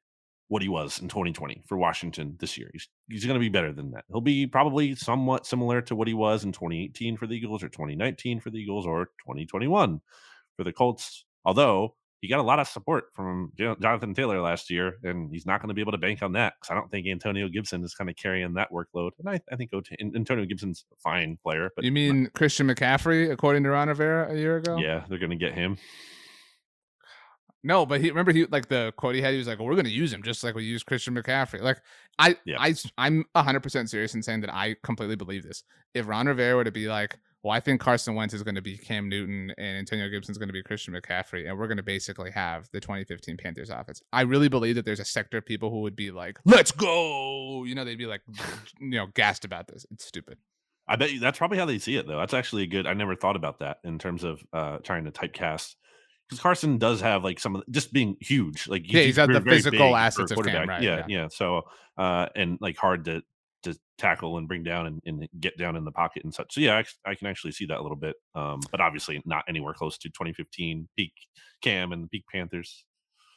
what he was in 2020 for Washington this year. He's he's going to be better than that. He'll be probably somewhat similar to what he was in 2018 for the Eagles or 2019 for the Eagles or 2021 for the Colts. Although he got a lot of support from Jonathan Taylor last year, and he's not going to be able to bank on that because I don't think Antonio Gibson is kind of carrying that workload. And I, I think Antonio Gibson's a fine player, but you not- mean Christian McCaffrey, according to Ron Rivera a year ago? yeah, they're going to get him. No, but he remember he like the quote he had. He was like, well, "We're going to use him just like we use Christian McCaffrey." Like I, Yeah. I, I'm 100 percent serious in saying that I completely believe this. If Ron Rivera were to be like, "Well, I think Carson Wentz is going to be Cam Newton and Antonio Gibson is going to be Christian McCaffrey, and we're going to basically have the 2015 Panthers offense," I really believe that there's a sector of people who would be like, "Let's go!" You know, they'd be like, you know, gassed about this. It's stupid. I bet you that's probably how they see it, though. That's actually a good. I never thought about that in terms of uh trying to typecast because Carson does have like some of the, just being huge. Like Yeah, he's got the physical big for a assets of Cam, right, Yeah, yeah. yeah, So uh and like hard to to tackle and bring down and, and get down in the pocket and such. So yeah, I, I can actually see that a little bit. Um, but obviously not anywhere close to 2015 peak Cam and the peak Panthers.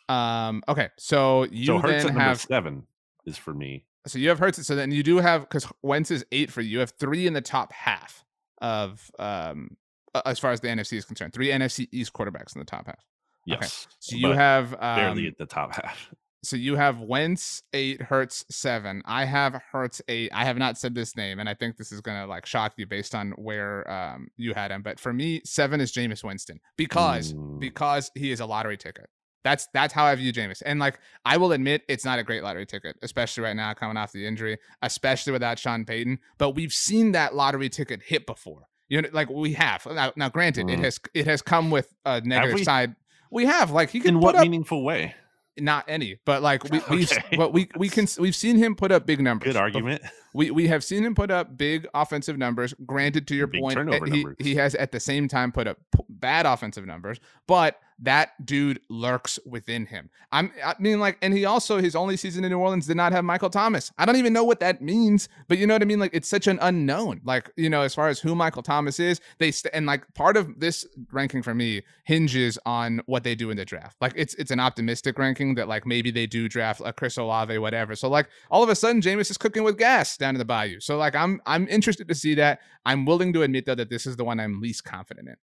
Um. Okay, so you so then have seven is for me. So you have Hurts. So then you do have because Wentz is eight for you. You have three in the top half of um as far as the NFC is concerned. Three NFC East quarterbacks in the top half. Okay, Yes. So you have barely um, at the top half. So you have Wentz eight, Hurts seven. I have Hurts eight. I have not said this name, and I think this is gonna like shock you based on where um you had him. But for me, seven is Jameis Winston because Mm. because he is a lottery ticket. That's that's how I view Jameis. And like I will admit it's not a great lottery ticket, especially right now coming off the injury, especially without Sean Payton. But we've seen that lottery ticket hit before. You know, like we have. Now, now granted, it Mm. has it has come with a negative we? side. We have like he can In what up meaningful way? Not any, but like we we've but we we can we've seen him put up big numbers. Good argument. We we have seen him put up big offensive numbers. Granted, to your Big point, eh, he, numbers. he has at the same time put up bad offensive numbers, but that dude lurks within him. I'm I mean like and he also his only season in New Orleans did not have Michael Thomas. I don't even know what that means, but you know what I mean like it's such an unknown. Like, you know, as far as who Michael Thomas is, they st- and like part of this ranking for me hinges on what they do in the draft. Like it's it's an optimistic ranking that like maybe they do draft a Chris Olave whatever. So like all of a sudden Jameis is cooking with gas down in the bayou. So like I'm I'm interested to see that. I'm willing to admit though that this is the one I'm least confident in.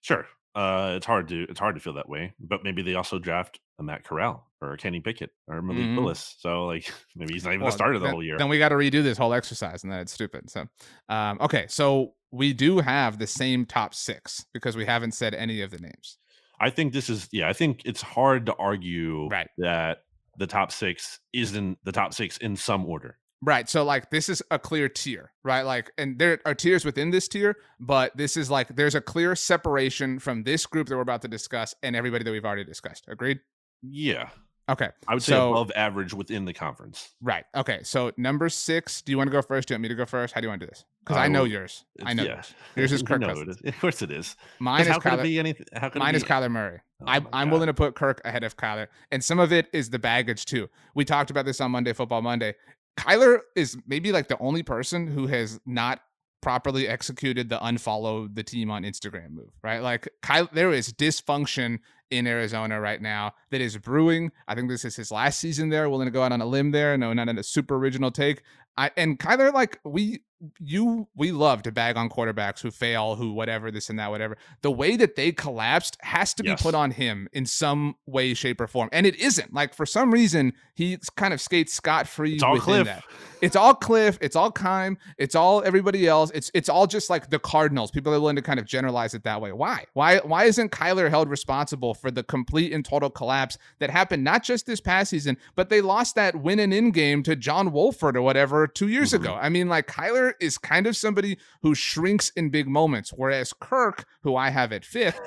Sure. Uh, it's hard to it's hard to feel that way, but maybe they also draft a Matt Corral or a Kenny Pickett or Malik Mhm. Willis. So like (laughs) maybe he's not even Well, the starter the then, whole year. Then we got to redo this whole exercise, and then it's stupid. So, um, okay, so we do have the same top six because we haven't said any of the names. I think this is yeah. I think it's hard to argue Right. that the top six isn't the top six in some order. Right. So like this is a clear tier, right? Like and there are tiers within this tier, but this is like there's a clear separation from this group that we're about to discuss and everybody that we've already discussed. Agreed? Yeah, Okay. I would say above average within the conference. Right. Okay. So number 6, do you want to go first? Do you want me to go first? How do you want to do this? Cuz I, I know yours. I know yeah. yours. Yours is Kirk Cousins. is. Of course it is. Mine is how could Kyler, it be anything? How could Mine it is? Kyler Murray. Oh I I'm willing to put Kirk ahead of Kyler. And some of it is the baggage too. We talked about this on Monday Football Monday. Kyler is maybe like the only person who has not properly executed the unfollow the team on Instagram move, right? Like Kyle, there is dysfunction in Arizona right now that is brewing. I think this is his last season there. Willing to go out on a limb there. No, not in a super original take. I and Kyler, like we you we love to bag on quarterbacks who fail, who whatever, this and that, whatever. The way that they collapsed has to Yes. be put on him in some way, shape, or form. And it isn't. Like for some reason, he kind of skates scot free It's all within Cliff. that. It's all Cliff. It's all Keim. It's all everybody else. It's it's all just like the Cardinals. People are willing to kind of generalize it that way. Why? Why? Why isn't Kyler held responsible for the complete and total collapse that happened not just this past season, but they lost that win and in game to John Wolford or whatever two years Mhm. ago. I mean, like Kyler is kind of somebody who shrinks in big moments, whereas Kirk, who I have at fifth,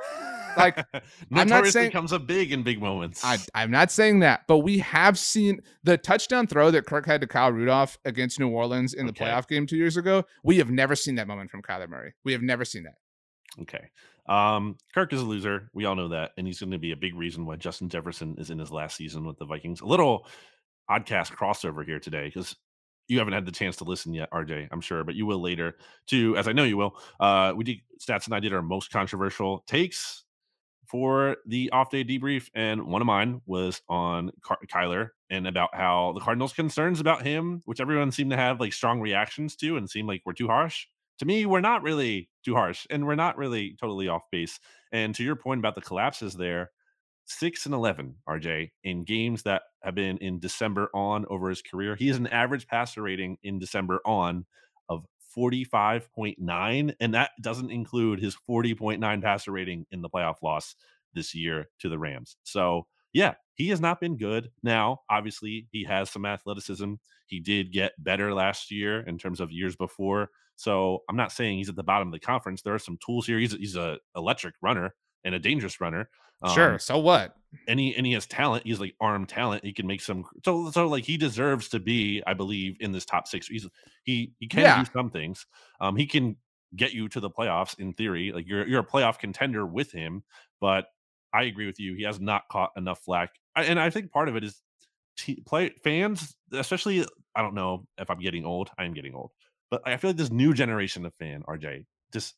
like (laughs) I'm not saying- comes up big in big moments. I, I'm not saying that, but we have seen the touchdown throw that Kirk had to Kyle Rudolph against New Orleans in the Okay. playoff game two years ago. We have never seen that moment from Kyler Murray. We have never seen that. Okay. Um, Kirk is a loser. We all know that. And he's going to be a big reason why Justin Jefferson is in his last season with the Vikings. A little oddcast crossover here today because you haven't had the chance to listen yet, RJ, I'm sure, but you will later to, as I know you will. Uh, we did, Stats and I did our most controversial takes for the off day debrief. And one of mine was on Car- Kyler and about how the Cardinals' concerns about him, which everyone seemed to have like strong reactions to and seemed like we're too harsh to me, we're not really too harsh and we're not really totally off base. And to your point about the collapses there, six and 11, RJ, in games that have been in December on over his career. He has an average passer rating in December on of 45.9. And that doesn't include his 40.9 passer rating in the playoff loss this year to the Rams. So, yeah, he has not been good. Now, obviously, he has some athleticism. He did get better last year in terms of years before. So I'm not saying he's at the bottom of the conference. There are some tools here. He's he's a electric runner and a dangerous runner. sure. Um, So what? and he and he has talent. He's like arm talent. He can make some. So so like he deserves to be, I believe, in this top six. He's he he can Yeah. do some things. Um, he can get you to the playoffs in theory. Like you're you're a playoff contender with him. But I agree with you. He has not caught enough flack, I, and I think part of it is t- play fans, especially. I don't know if I'm getting old. I am getting old, but I feel like this new generation of fan, RJ, just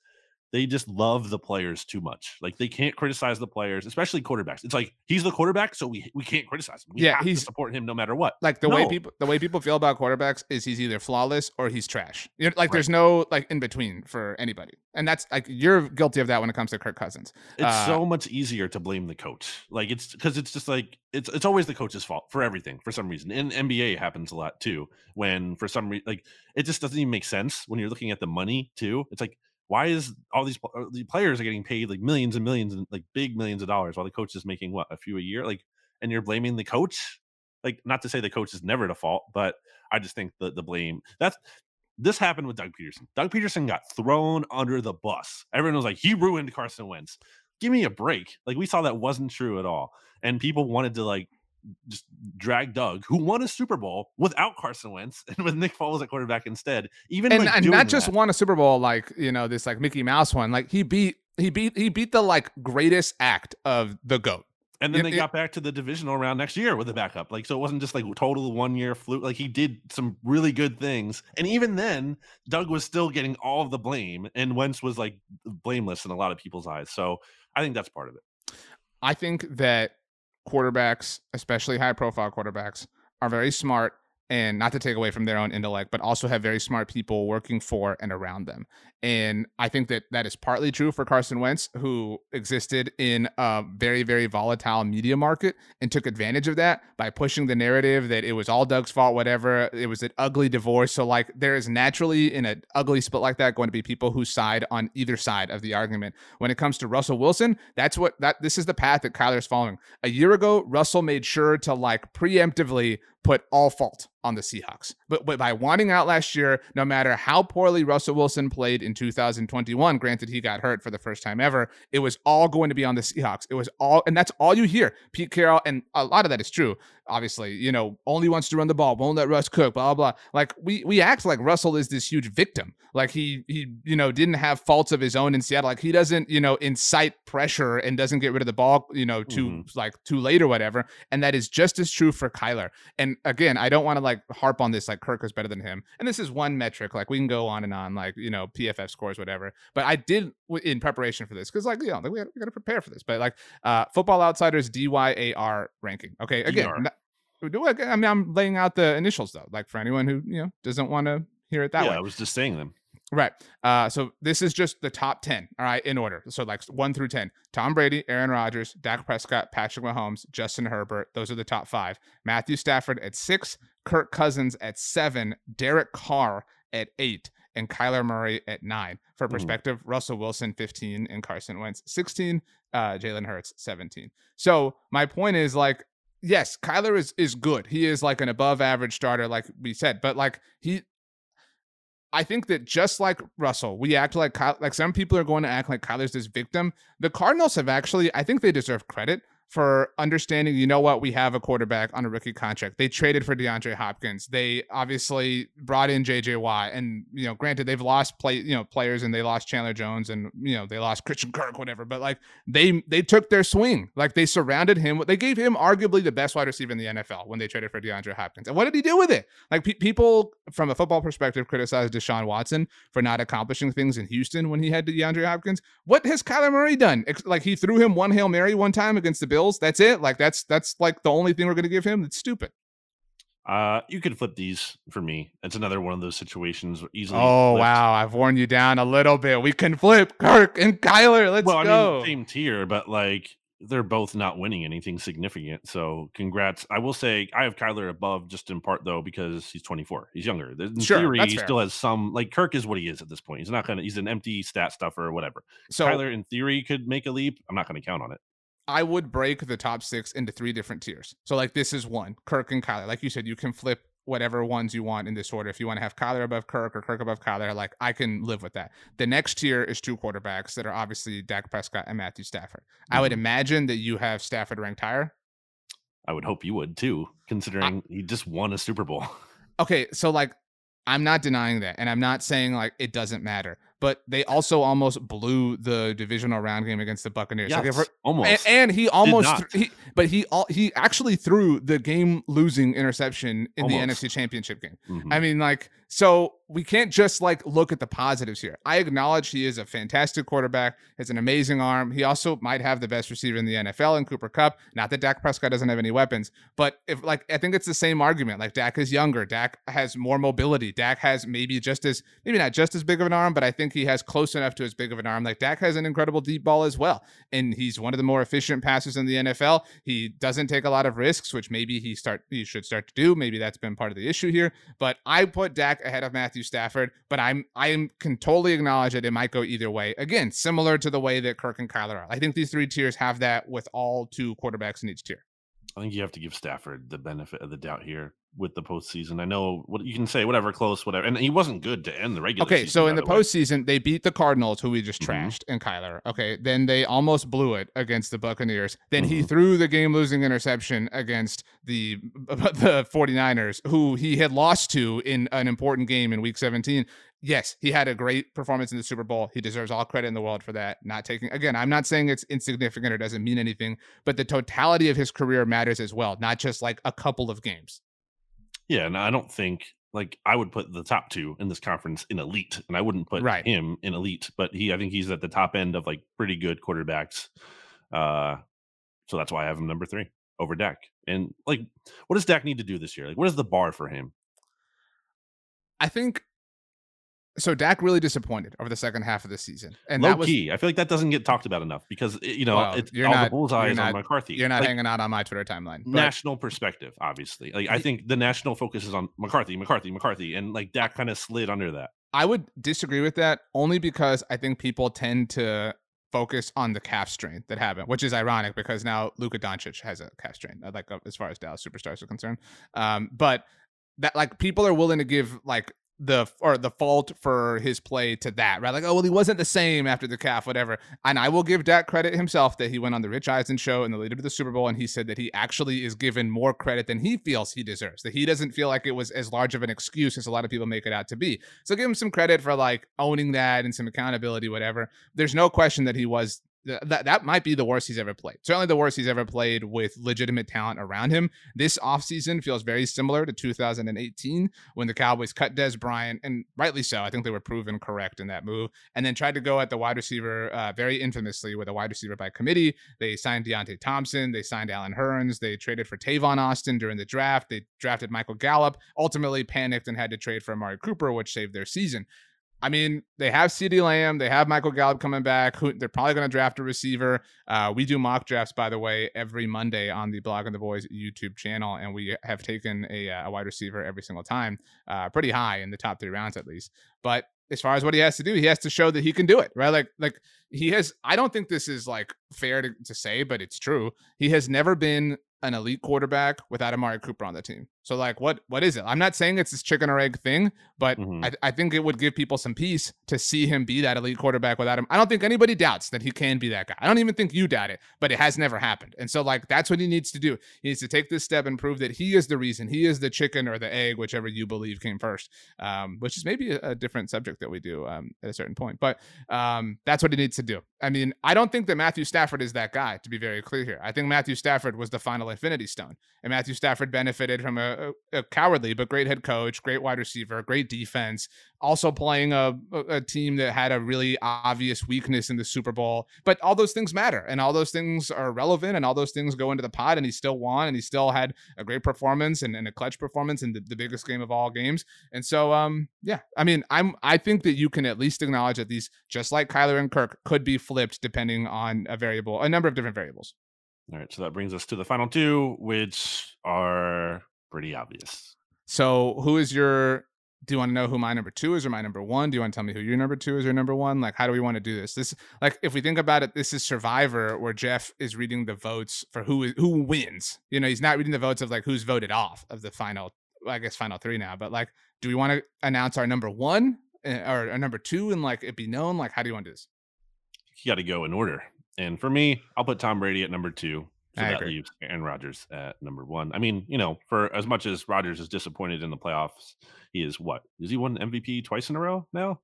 they just love the players too much. Like they can't criticize the players, especially quarterbacks. It's like he's the quarterback, so we we can't criticize him. We Yeah, have he's- to support him no matter what. Like the way people the way people feel about quarterbacks is he's either flawless or he's trash. You know, like Right. there's no like in between for anybody. And that's like you're guilty of that when it comes to Kirk Cousins. It's Uh, so much easier to blame the coach. Like it's because it's just like it's it's always the coach's fault for everything for some reason. And NBA happens a lot too. When for some reason like it just doesn't even make sense when you're looking at the money too. It's like why is all these uh, the players are getting paid like millions and millions and like big millions of dollars while the coach is making what a few a year? Like and you're blaming the coach? Like not to say the coach is never at fault, but I just think the the blame that's this happened with Doug Pederson. Doug Pederson got thrown under the bus. Everyone was like, he ruined Carson Wentz. Give me a break. Like we saw that wasn't true at all. And people wanted to like just drag Doug, who won a Super Bowl without Carson Wentz (laughs) and with Nick Foles at quarterback instead. Even and, like, and not just that- won a Super Bowl like you know this like Mickey Mouse one. Like he beat he beat he beat the like greatest act of the goat. And then It- they it- got back to the divisional round next year with a backup. Like, so it wasn't just like total one year fluke. Like, he did some really good things. And even then, Doug was still getting all of the blame, and Wentz was like blameless in a lot of people's eyes. So I think that's part of it. I think that quarterbacks, especially high profile quarterbacks, are very smart and not to take away from their own intellect, but also have very smart people working for and around them. And I think that that is partly true for Carson Wentz, who existed in a very, very volatile media market and took advantage of that by pushing the narrative that it was all Doug's fault, whatever. It was an ugly divorce. So, like, there is naturally in an ugly split like that going to be people who side on either side of the argument. When it comes to Russell Wilson, that's what that this is the path that Kyler's following. A year ago, Russell made sure to like preemptively put all fault on the Seahawks. But, but by wanting out last year, no matter how poorly Russell Wilson played in 2021, granted he got hurt for the first time ever, it was all going to be on the Seahawks. It was all, and that's all you hear. Pete Carroll, and a lot of that is true. Obviously, you know, only wants to run the ball, won't let Russ cook, blah blah. blah. Like we we act like Russell is this huge victim. Like he he you know didn't have faults of his own in Seattle. Like he doesn't you know incite pressure and doesn't get rid of the ball you know too Mhm. like too late or whatever. And that is just as true for Kyler. And again, I don't want to like harp on this like Kirk is better than him. And this is one metric. Like we can go on and on, like you know PFF scores, whatever. But I did w- in preparation for this because like you know like, we got we got to prepare for this. But like uh Football Outsiders DYAR ranking. Okay, again. DR. not- do I mean, I'm laying out the initials though, like for anyone who you know doesn't want to hear it that yeah, way. I was just saying them. Right. Uh, so this is just the top 10, all right, in order. So like one through 10. Tom Brady, Aaron Rodgers, Dak Prescott, Patrick Mahomes, Justin Herbert. Those are the top five. Matthew Stafford at six, Kirk Cousins at seven, Derek Carr at eight, and Kyler Murray at nine. For Mhm. perspective, Russell Wilson 15 and Carson Wentz 16, uh, Jalen Hurts 17. So my point is like, yes, Kyler is is good. He is like an above average starter, like we said, but like he I think that just like Russell, we act like Ky- like some people are going to act like Kyler's this victim. The Cardinals have actually, I think they deserve credit for understanding. You know what? We have a quarterback on a rookie contract. They traded for DeAndre Hopkins. They obviously brought in JJ Watt, and you know, granted they've lost play, you know, players, and they lost Chandler Jones, and you know they lost Christian Kirk, whatever. But like they they took their swing. Like they surrounded him. They gave him arguably the best wide receiver in the NFL when they traded for DeAndre Hopkins. And what did he do with it? Like pe- people from a football perspective criticized Deshaun Watson for not accomplishing things in Houston when he had DeAndre Hopkins. What has Kyler Murray done? Like he threw him one hail mary one time against the Bills. That's it. Like that's that's like the only thing we're going to give him. It's stupid. Uh, you could flip these for me. It's another one of those situations where easily. Oh flipped. wow, I've worn you down a little bit. We can flip Kirk and Kyler. Let's well, I go. mean, same tier, but like they're both not winning anything significant. So congrats. I will say I have Kyler above just in part though because he's 24. He's younger. In Sure, theory, he fair. still has some like Kirk is what he is at this point. He's not gonna. He's an empty stat stuffer or whatever. so Kyler, in theory, could make a leap. I'm not going to count on it. I would break the top six into three different tiers. So like this is one, Kirk and Kyler. Like you said, you can flip whatever ones you want in this order. If you want to have Kyler above Kirk or Kirk above Kyler, like I can live with that. The next tier is two quarterbacks that are obviously Dak Prescott and Matthew Stafford. I would Mhm. imagine that you have Stafford ranked higher. I would hope you would too, considering he just won a Super Bowl. Okay, so like I'm not denying that, and I'm not saying like it doesn't matter, but they also almost blew the divisional round game against the Buccaneers. Like, Yes, we're- almost. And, and he almost, th- he, but he all he actually threw the game-losing interception in the NFC Championship game. Mhm. I mean, like, so we can't just like look at the positives here. I acknowledge he is a fantastic quarterback, has an amazing arm. He also might have the best receiver in the NFL in Cooper Kupp. Not that Dak Prescott doesn't have any weapons, but if like I think it's the same argument. Like Dak is younger, Dak has more mobility. Dak has maybe just as maybe not just as big of an arm, but I think he has close enough to as big of an arm. Like Dak has an incredible deep ball as well, and he's one of the more efficient passers in the NFL. He doesn't take a lot of risks, which maybe he start he should start to do. Maybe that's been part of the issue here. But I put Dak ahead of Matthew Stafford, but I'm I can totally acknowledge that it might go either way. Again, similar to the way that Kirk and Kyler are. I think these three tiers have that with all two quarterbacks in each tier. I think you have to give Stafford the benefit of the doubt here with the postseason. I know what you can say, whatever, close, whatever, and he wasn't good to end the regular. Okay, season, so in the way. postseason, they beat the Cardinals, who we just Mhm. trashed, and Kyler. Okay, then they almost blew it against the Buccaneers. Then he Mhm. threw the game-losing interception against the (laughs) the 49ers, who he had lost to in an important game in Week 17. yes, he had a great performance in the Super Bowl. He deserves all credit in the world for that. Not taking again, I'm not saying it's insignificant or doesn't mean anything, but the totality of his career matters as well, not just like a couple of games. Yeah, and I don't think like I would put the top two in this conference in elite, and I wouldn't put right. him in elite, but he I think he's at the top end of like pretty good quarterbacks. Uh so that's why I have him number three over Dak. And like what does Dak need to do this year? Like what is the bar for him? I think so Dak really disappointed over the second half of the season, and Low that was key. I feel like that doesn't get talked about enough because you know Well, it's you're all not- the bullseye you're is on McCarthy. you're not Like, hanging out on my Twitter timeline. But national perspective, obviously. Like I think the national focus is on McCarthy, McCarthy, McCarthy, and like Dak kind of slid under that. I would disagree with that only because I think people tend to focus on the calf strain that happened, which is ironic because now Luka Doncic has a calf strain, uh, like uh, as far as Dallas superstars are concerned. Um, but that like people are willing to give like the or the fault for his play to that, right? Like, oh well, he wasn't the same after the calf, whatever. And I will give Dak credit himself that he went on the Rich Eisen show in the lead up to the Super Bowl, and he said that he actually is given more credit than he feels he deserves. That he doesn't feel like it was as large of an excuse as a lot of people make it out to be. So give him some credit for like owning that and some accountability, whatever. There's no question that he was that that might be the worst he's ever played. Certainly the worst he's ever played with legitimate talent around him. This offseason feels very similar to 2018 when the Cowboys cut Dez Bryant, and rightly so. I think they were proven correct in that move, and then tried to go at the wide receiver uh, very infamously with a wide receiver by committee. They signed Deonte Thompson, they signed Allen Hurns, they traded for Tavon Austin during the draft, they drafted Michael Gallup, ultimately panicked and had to trade for Amari Cooper, which saved their season. I mean, they have CeeDee Lamb, they have Michael Gallup coming back. Who they're probably going to draft a receiver. Uh, we do mock drafts, by the way, every Monday on the Blogging the Boys YouTube channel, and we have taken a, uh, a wide receiver every single time, uh, pretty high in the top three rounds at least. But as far as what he has to do, he has to show that he can do it, right? Like, like he has. I don't think this is like fair to, to say, but it's true. He has never been an elite quarterback without Amari Cooper on the team. So like what what is it? I'm not saying it's this chicken or egg thing, but Mhm. I, I think it would give people some peace to see him be that elite quarterback without him. I don't think anybody doubts that he can be that guy. I don't even think you doubt it, but it has never happened. And so like that's what he needs to do. He needs to take this step and prove that he is the reason. He is the chicken or the egg, whichever you believe came first. Um, which is maybe a, a different subject that we do um, at a certain point. But um, that's what he needs to do. I mean, I don't think that Matthew Stafford is that guy. To be very clear here, I think Matthew Stafford was the final Infinity Stone, and Matthew Stafford benefited from a, a, cowardly but great head coach, great wide receiver, great defense, also playing a, a a team that had a really obvious weakness in the Super Bowl. But all those things matter, and all those things are relevant, and all those things go into the pot. And he still won, and he still had a great performance and, and a clutch performance in the, the biggest game of all games. And so, um, yeah, I mean, I'm I think that you can at least acknowledge that these, just like Kyler and Kirk, could be flipped depending on a variable, a number of different variables. All right, so that brings us to the final two, which are pretty obvious. So, who is your? Do you want to know who my number two is or my number one? Do you want to tell me who your number two is or number one? Like, how do we want to do this? This, like, if we think about it, this is Survivor, where Jeff is reading the votes for who is who wins. You know, he's not reading the votes of like who's voted off of the final. I guess final three now. But like, do we want to announce our number one uh, or our number two and like it be known? Like, how do you want to do this? You got to go in order. And for me, I'll put Tom Brady at number two. So I that agree. leaves Aaron Rodgers at number one. I mean, you know, for as much as Rodgers is disappointed in the playoffs, he is what? Is he won MVP twice in a row now?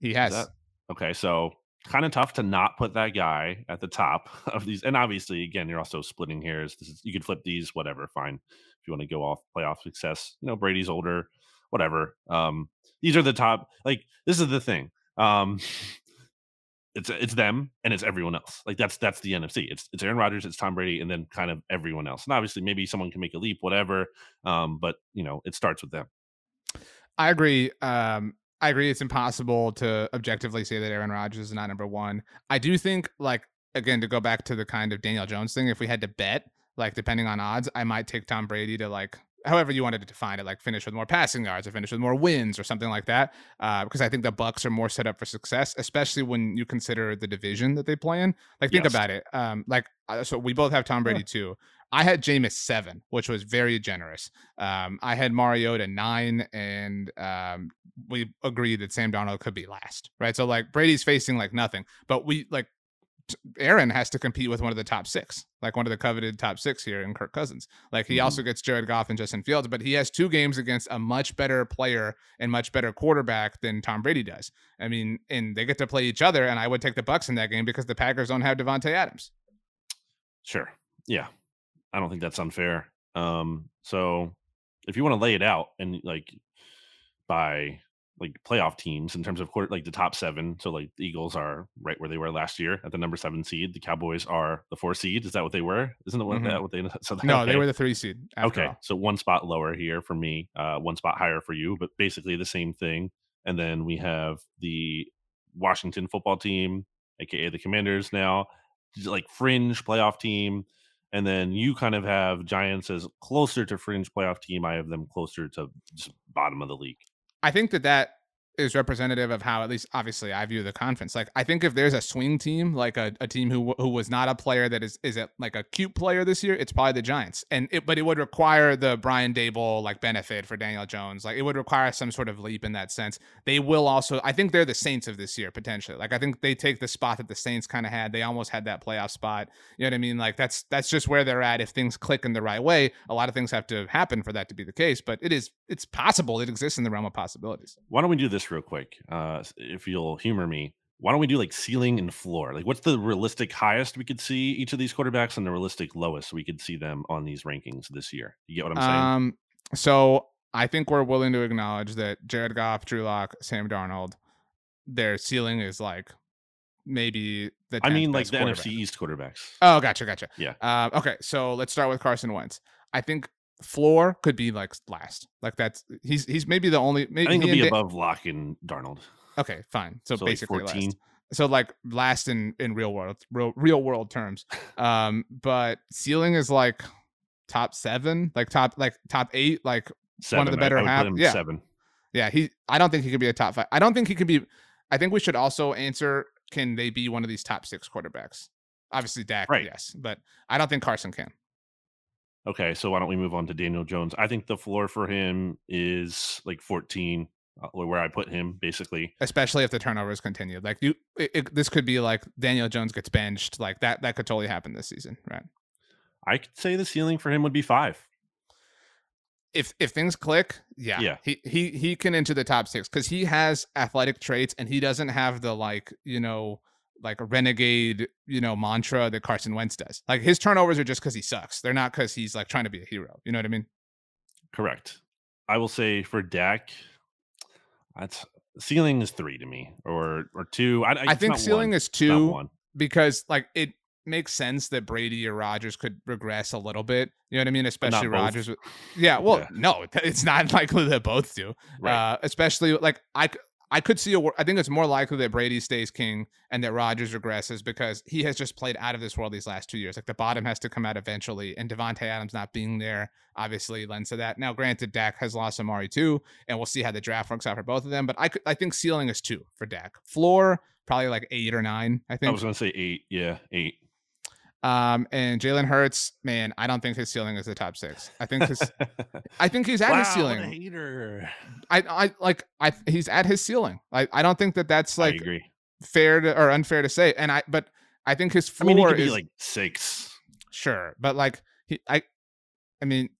He has. that- okay, so kind of tough to not put that guy at the top (laughs) of these. And obviously, again, you're also splitting hairs. This is, you could flip these, whatever, fine. If you want to go off playoff success, you know, Brady's older, whatever. Um, these are the top. Like this is the thing. Um, (laughs) it's it's them and it's everyone else. Like that's that's the NFC. It's it's Aaron Rodgers, it's Tom Brady, and then kind of everyone else. And obviously, maybe someone can make a leap, whatever. Um, but you know, it starts with them. I agree. Um, I agree. It's impossible to objectively say that Aaron Rodgers is not number one. I do think, like, again, to go back to the kind of Daniel Jones thing, if we had to bet, like, depending on odds, I might take Tom Brady to like, however you wanted to define it, like finish with more passing yards or finish with more wins or something like that. Uh, because I think the Bucs are more set up for success, especially when you consider the division that they play in. Like, think Yes. about it. Um, like, uh, so we both have Tom Brady too. I had Jameis seven, which was very generous. Um, I had Mariota nine, and um, we agreed that Sam Darnold could be last, right? So like Brady's facing like nothing, but we like Aaron has to compete with one of the top six, like one of the coveted top six here in Kirk Cousins. Like he mm-hmm. also gets Jared Goff and Justin Fields, but he has two games against a much better player and much better quarterback than Tom Brady does. I mean, and they get to play each other, and I would take the Bucs in that game because the Packers don't have Davante Adams. Sure. Yeah. I don't think that's unfair. Um, so if you want to lay it out and like by like playoff teams in terms of like the top seven. So like the Eagles are right where they were last year at the number seven seed. The Cowboys are the four seed. Is that what they were? Isn't it what, mm-hmm. that, what they? (laughs) So no, okay. they were the three seed. Okay, all. so one spot lower here for me, uh, one spot higher for you, but basically the same thing. And then we have the Washington football team, aka the Commanders, now like fringe playoff team. And then you kind of have Giants as closer to fringe playoff team. I have them closer to just bottom of the league. I think that that is representative of how at least obviously I view the conference. Like I think if there's a swing team, like a, a team who who was not a player that is is it like a cute player this year, it's probably the Giants. And it, but it would require the Brian Daboll like benefit for Daniel Jones. Like it would require some sort of leap in that sense. They will also I think they're the Saints of this year potentially. Like I think they take the spot that the Saints kind of had. They almost had that playoff spot. You know what I mean? Like that's that's just where they're at if things click in the right way. A lot of things have to happen for that to be the case, but it is it's possible. It exists in the realm of possibilities. Why don't we do this real quick? uh, if you'll humor me, why don't we do like ceiling and floor? Like, what's the realistic highest we could see each of these quarterbacks, and the realistic lowest we could see them on these rankings this year? You get what I'm saying? Um, so I think we're willing to acknowledge that Jared Goff, Drew Lock, Sam Darnold, their ceiling is like maybe the. I mean, like the NFC East quarterbacks. Oh, gotcha, gotcha. Yeah. Uh, okay, so let's start with Carson Wentz. I think floor could be like last. Like that's he's he's maybe the only. Maybe I think he'll be above Lock and Darnold. Okay, fine. So, so basically like last. So like last in in real world real, real world terms. (laughs) Um, but ceiling is like top seven, like top like top eight, like seven, one of the better half. Yeah, seven. Yeah, he. I don't think he could be a top five. I don't think he could be. I think we should also answer: Can they be one of these top six quarterbacks? Obviously, Dak, right. yes, but I don't think Carson can. Okay, so why don't we move on to Daniel Jones? I think the floor for him is like 14, uh, where I put him basically. Especially if the turnovers continue. Like you, it, it, this could be like Daniel Jones gets benched. Like that, that could totally happen this season, right? I could say the ceiling for him would be five. If if things click, yeah, yeah, he he he can into the top six because he has athletic traits and he doesn't have the like you know like a renegade, you know, mantra that Carson Wentz does. Like his turnovers are just because he sucks. They're not because he's like trying to be a hero. You know what I mean? Correct. I will say for Dak, that's ceiling is three to me, or or two. I, I think ceiling one. is two because like it makes sense that Brady or Rodgers could regress a little bit. You know what I mean? Especially Rodgers. With, yeah. Well, yeah. no, (laughs) it's not (laughs) likely that both do. Right. Uh, especially like I I could see a. I think it's more likely that Brady stays king and that Rodgers regresses because he has just played out of this world these last two years. Like the bottom has to come out eventually, and Davante Adams not being there obviously lends to that. Now, granted, Dak has lost Amari too, and we'll see how the draft works out for both of them. But I could, I think ceiling is two for Dak. Floor probably like eight or nine. I think I was going to say eight. Yeah, eight. Um, and Jalen Hurts, man, I don't think his ceiling is the top six. I think his, (laughs) I think he's at wow, his ceiling. hater. I, I like, I he's at his ceiling. I, I don't think that that's like fair to or unfair to say. And I, but I think his floor I mean, is like six. Sure, but like he, I, I mean,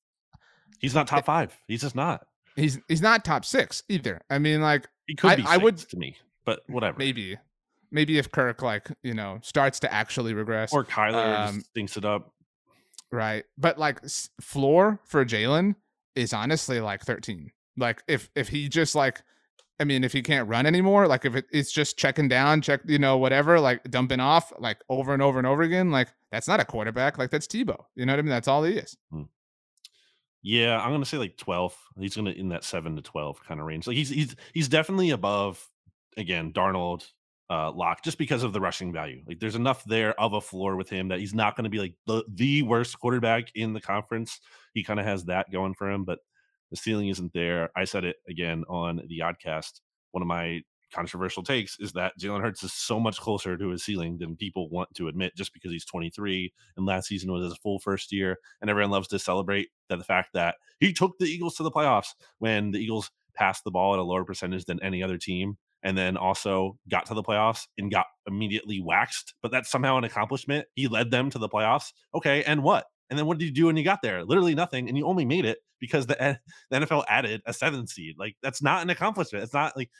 he's not top five. He's just not. He's he's not top six either. I mean, like he could I, I would to me, but whatever. Maybe maybe if Kirk like you know starts to actually regress, or Kyler um, stinks it up, right? But like floor for Jalen is honestly like thirteen. Like if if he just like, I mean, if he can't run anymore, like if it, it's just checking down, check you know whatever, like dumping off like over and over and over again, like that's not a quarterback. Like that's Tebow. You know what I mean? That's all he is. Hmm. Yeah, I'm gonna say like 12. He's gonna in that seven to 12 kind of range. Like he's he's he's definitely above again Darnold, uh, lock just because of the rushing value. Like there's enough there of a floor with him that he's not going to be like the, the worst quarterback in the conference. He kind of has that going for him, but the ceiling isn't there. I said it again on the oddcast. One of my controversial takes is that Jalen Hurts is so much closer to his ceiling than people want to admit just because he's 23 and last season was his full first year. And everyone loves to celebrate that the fact that he took the Eagles to the playoffs when the Eagles passed the ball at a lower percentage than any other team and then also got to the playoffs and got immediately waxed, but that's somehow an accomplishment. He led them to the playoffs. Okay, and what? And then what did you do when you got there? Literally nothing. And you only made it because the, the NFL added a seventh seed. Like that's not an accomplishment. It's not like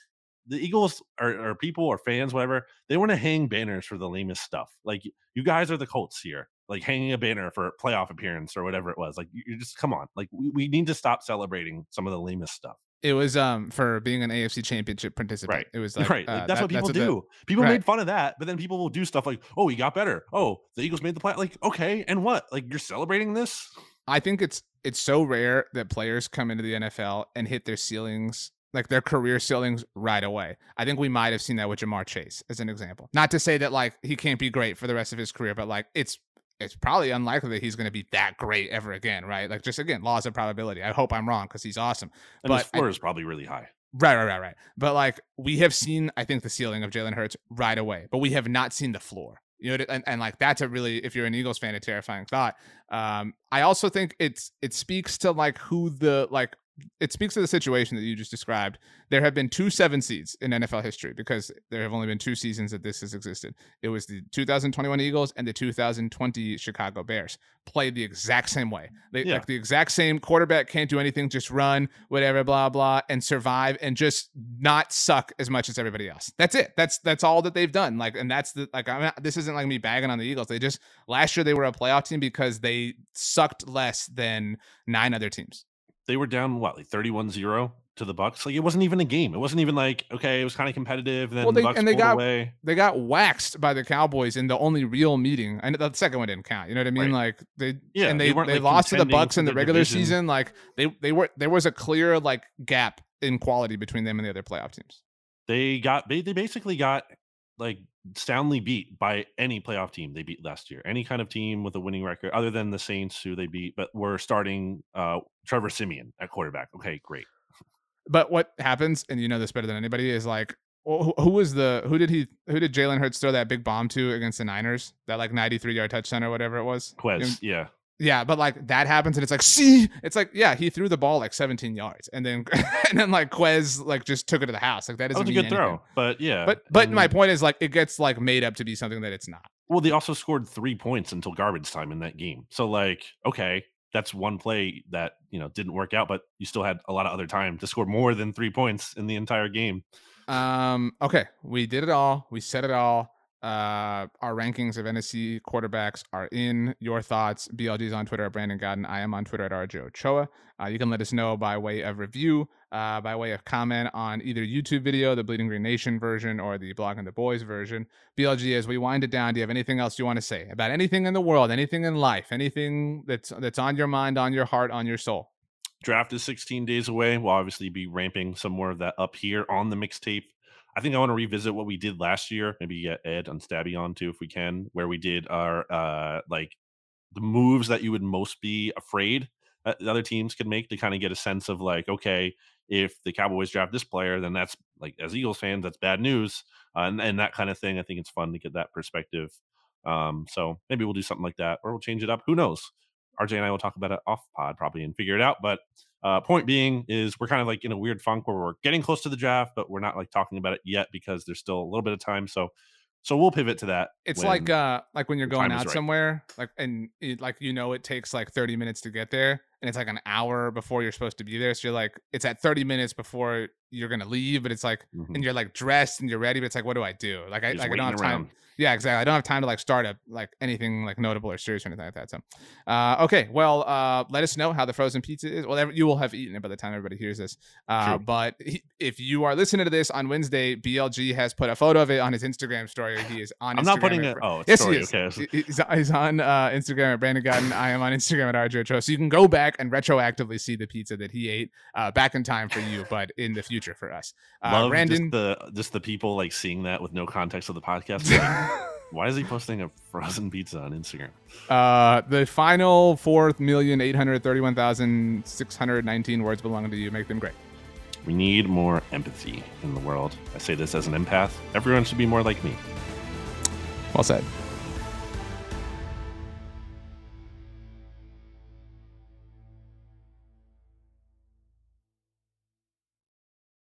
the Eagles or, or people or fans, whatever, they want to hang banners for the lamest stuff. Like you guys are the Colts here, like hanging a banner for playoff appearance or whatever it was. Like you just come on. Like we, we need to stop celebrating some of the lamest stuff. It was um for being an AFC Championship participant. Right. It was (laughs) like, right. Uh, that's that- what people the- do. people right. made fun of that, but then people will do stuff like, "Oh, he got better. Oh, the Eagles made the play." Like, okay, and what? Like, you're celebrating this? I think it's it's so rare that players come into the NFL and hit their ceilings, like their career ceilings, right away. I think we might have seen that with Ja'Marr Chase as an example. Not to say that like he can't be great for the rest of his career, but like it's it's probably unlikely that he's going to be that great ever again, right? Like just again, laws of probability. I hope I'm wrong because he's awesome. And his But I- floor is probably really high. Right, right, right, right. But like we have seen, I think the ceiling of Jalen Hurts right away, but we have not seen the floor. You know, and, and like that's a really, if you're an Eagles fan, a terrifying thought. Um, I also think it's it speaks to like who the like it speaks to the situation that you just described. There have been two seven seeds in NFL history because there have only been two seasons that this has existed. It was the 2021 Eagles and the 2020 Chicago Bears played the exact same way. They Yeah. like the exact same quarterback can't do anything, just run, whatever, blah blah, and survive and just not suck as much as everybody else. That's it. That's that's all that they've done. Like, and that's the like. I'm not, this isn't like me bagging on the Eagles. They just last year they were a playoff team because they sucked less than nine other teams. They were down what, like 31-0 to the Bucs. Like it wasn't even a game. It wasn't even like okay, it was kind of competitive. Then Well, the they- Bucs and they got- away. They got waxed by the Cowboys in the only real meeting. And the second one didn't count. You know what I mean? Right. Like they Yeah, and they they they like, lost to the Bucs in the regular division. season. Like they they were there was a clear like gap in quality between them and the other playoff teams. They got they, they basically got like soundly beat by any playoff team they beat last year. Any kind of team with a winning record, other than the Saints who they beat, but were starting uh Trevor Siemian at quarterback. Okay, great. But what happens, and you know this better than anybody, is like who, who was the who did he who did Jalen Hurts throw that big bomb to against the Niners? That like 93 yard touchdown or whatever it was. Quez, And- yeah. Yeah, but like that happens and it's like, see, it's like, yeah, he threw the ball like 17 yards and then (laughs) and then like Quez like just took it to the house. Like that is a good throw. But yeah. But but my point is like it gets like made up to be something that it's not. Well, they also scored three points until garbage time in that game. So, like, okay, that's one play that you know didn't work out, but you still had a lot of other time to score more than three points in the entire game. Um, okay, we did it all. We said it all. Uh, our rankings of NFC quarterbacks are in. Your thoughts. BLG is on Twitter at Brandon Gowton. I am on Twitter at RJ Ochoa. Uh, you can let us know by way of review, uh, by way of comment on either YouTube video, the Bleeding Green Nation version, or the Blogging the Boys version. BLG, as we wind it down, do you have anything else you want to say about anything in the world, anything in life, anything that's that's on your mind, on your heart, on your soul? Draft is 16 days away. We'll obviously be ramping some more of that up here on the mixtape. I think I want to revisit what we did last year. Maybe get Ed and Stabby on too, if we can, where we did our uh like the moves that you would most be afraid that the other teams could make to kind of get a sense of like, okay, if the Cowboys draft this player, then that's like as Eagles fans, that's bad news, uh, and and that kind of thing. I think it's fun to get that perspective. Um, so maybe we'll do something like that, or we'll change it up. Who knows? RJ and I will talk about it off pod probably and figure it out. But uh, point being is we're kind of like in a weird funk where we're getting close to the draft, but we're not like talking about it yet because there's still a little bit of time. So so we'll pivot to that. It's like uh like when you're going out right. somewhere, like and it, like you know it takes like 30 minutes to get there, and it's like an hour before you're supposed to be there. So you're like, it's at 30 minutes before you're gonna leave, but it's like, Mhm. and you're like dressed and you're ready, but it's like, what do I do? Like I like I don't have time. around. Yeah, exactly. I don't have time to like start up like anything like notable or serious or anything like that. So, uh, okay. Well, uh, let us know how the frozen pizza is. Well, you will have eaten it by the time everybody hears this. Uh, but he, if you are listening to this on Wednesday, BLG has put a photo of it on his Instagram story. He is on. I'm not putting it. Oh, it's Yes, story. he is. Okay. He- He's, he's on uh, Instagram at Brandon Gowton. I am on Instagram at RJ. So you can go back and retroactively see the pizza that he ate uh, back in time for you, but in the future for us. Uh, Love Brandon. just the just the people like seeing that with no context of the podcast. (laughs) Why is he posting a frozen pizza on Instagram? uh, the final fourth million eight hundred thirty-one thousand six hundred nineteen words belonging to you. Make them great. We need more empathy in the world. I say this as an empath. Everyone should be more like me. Well said.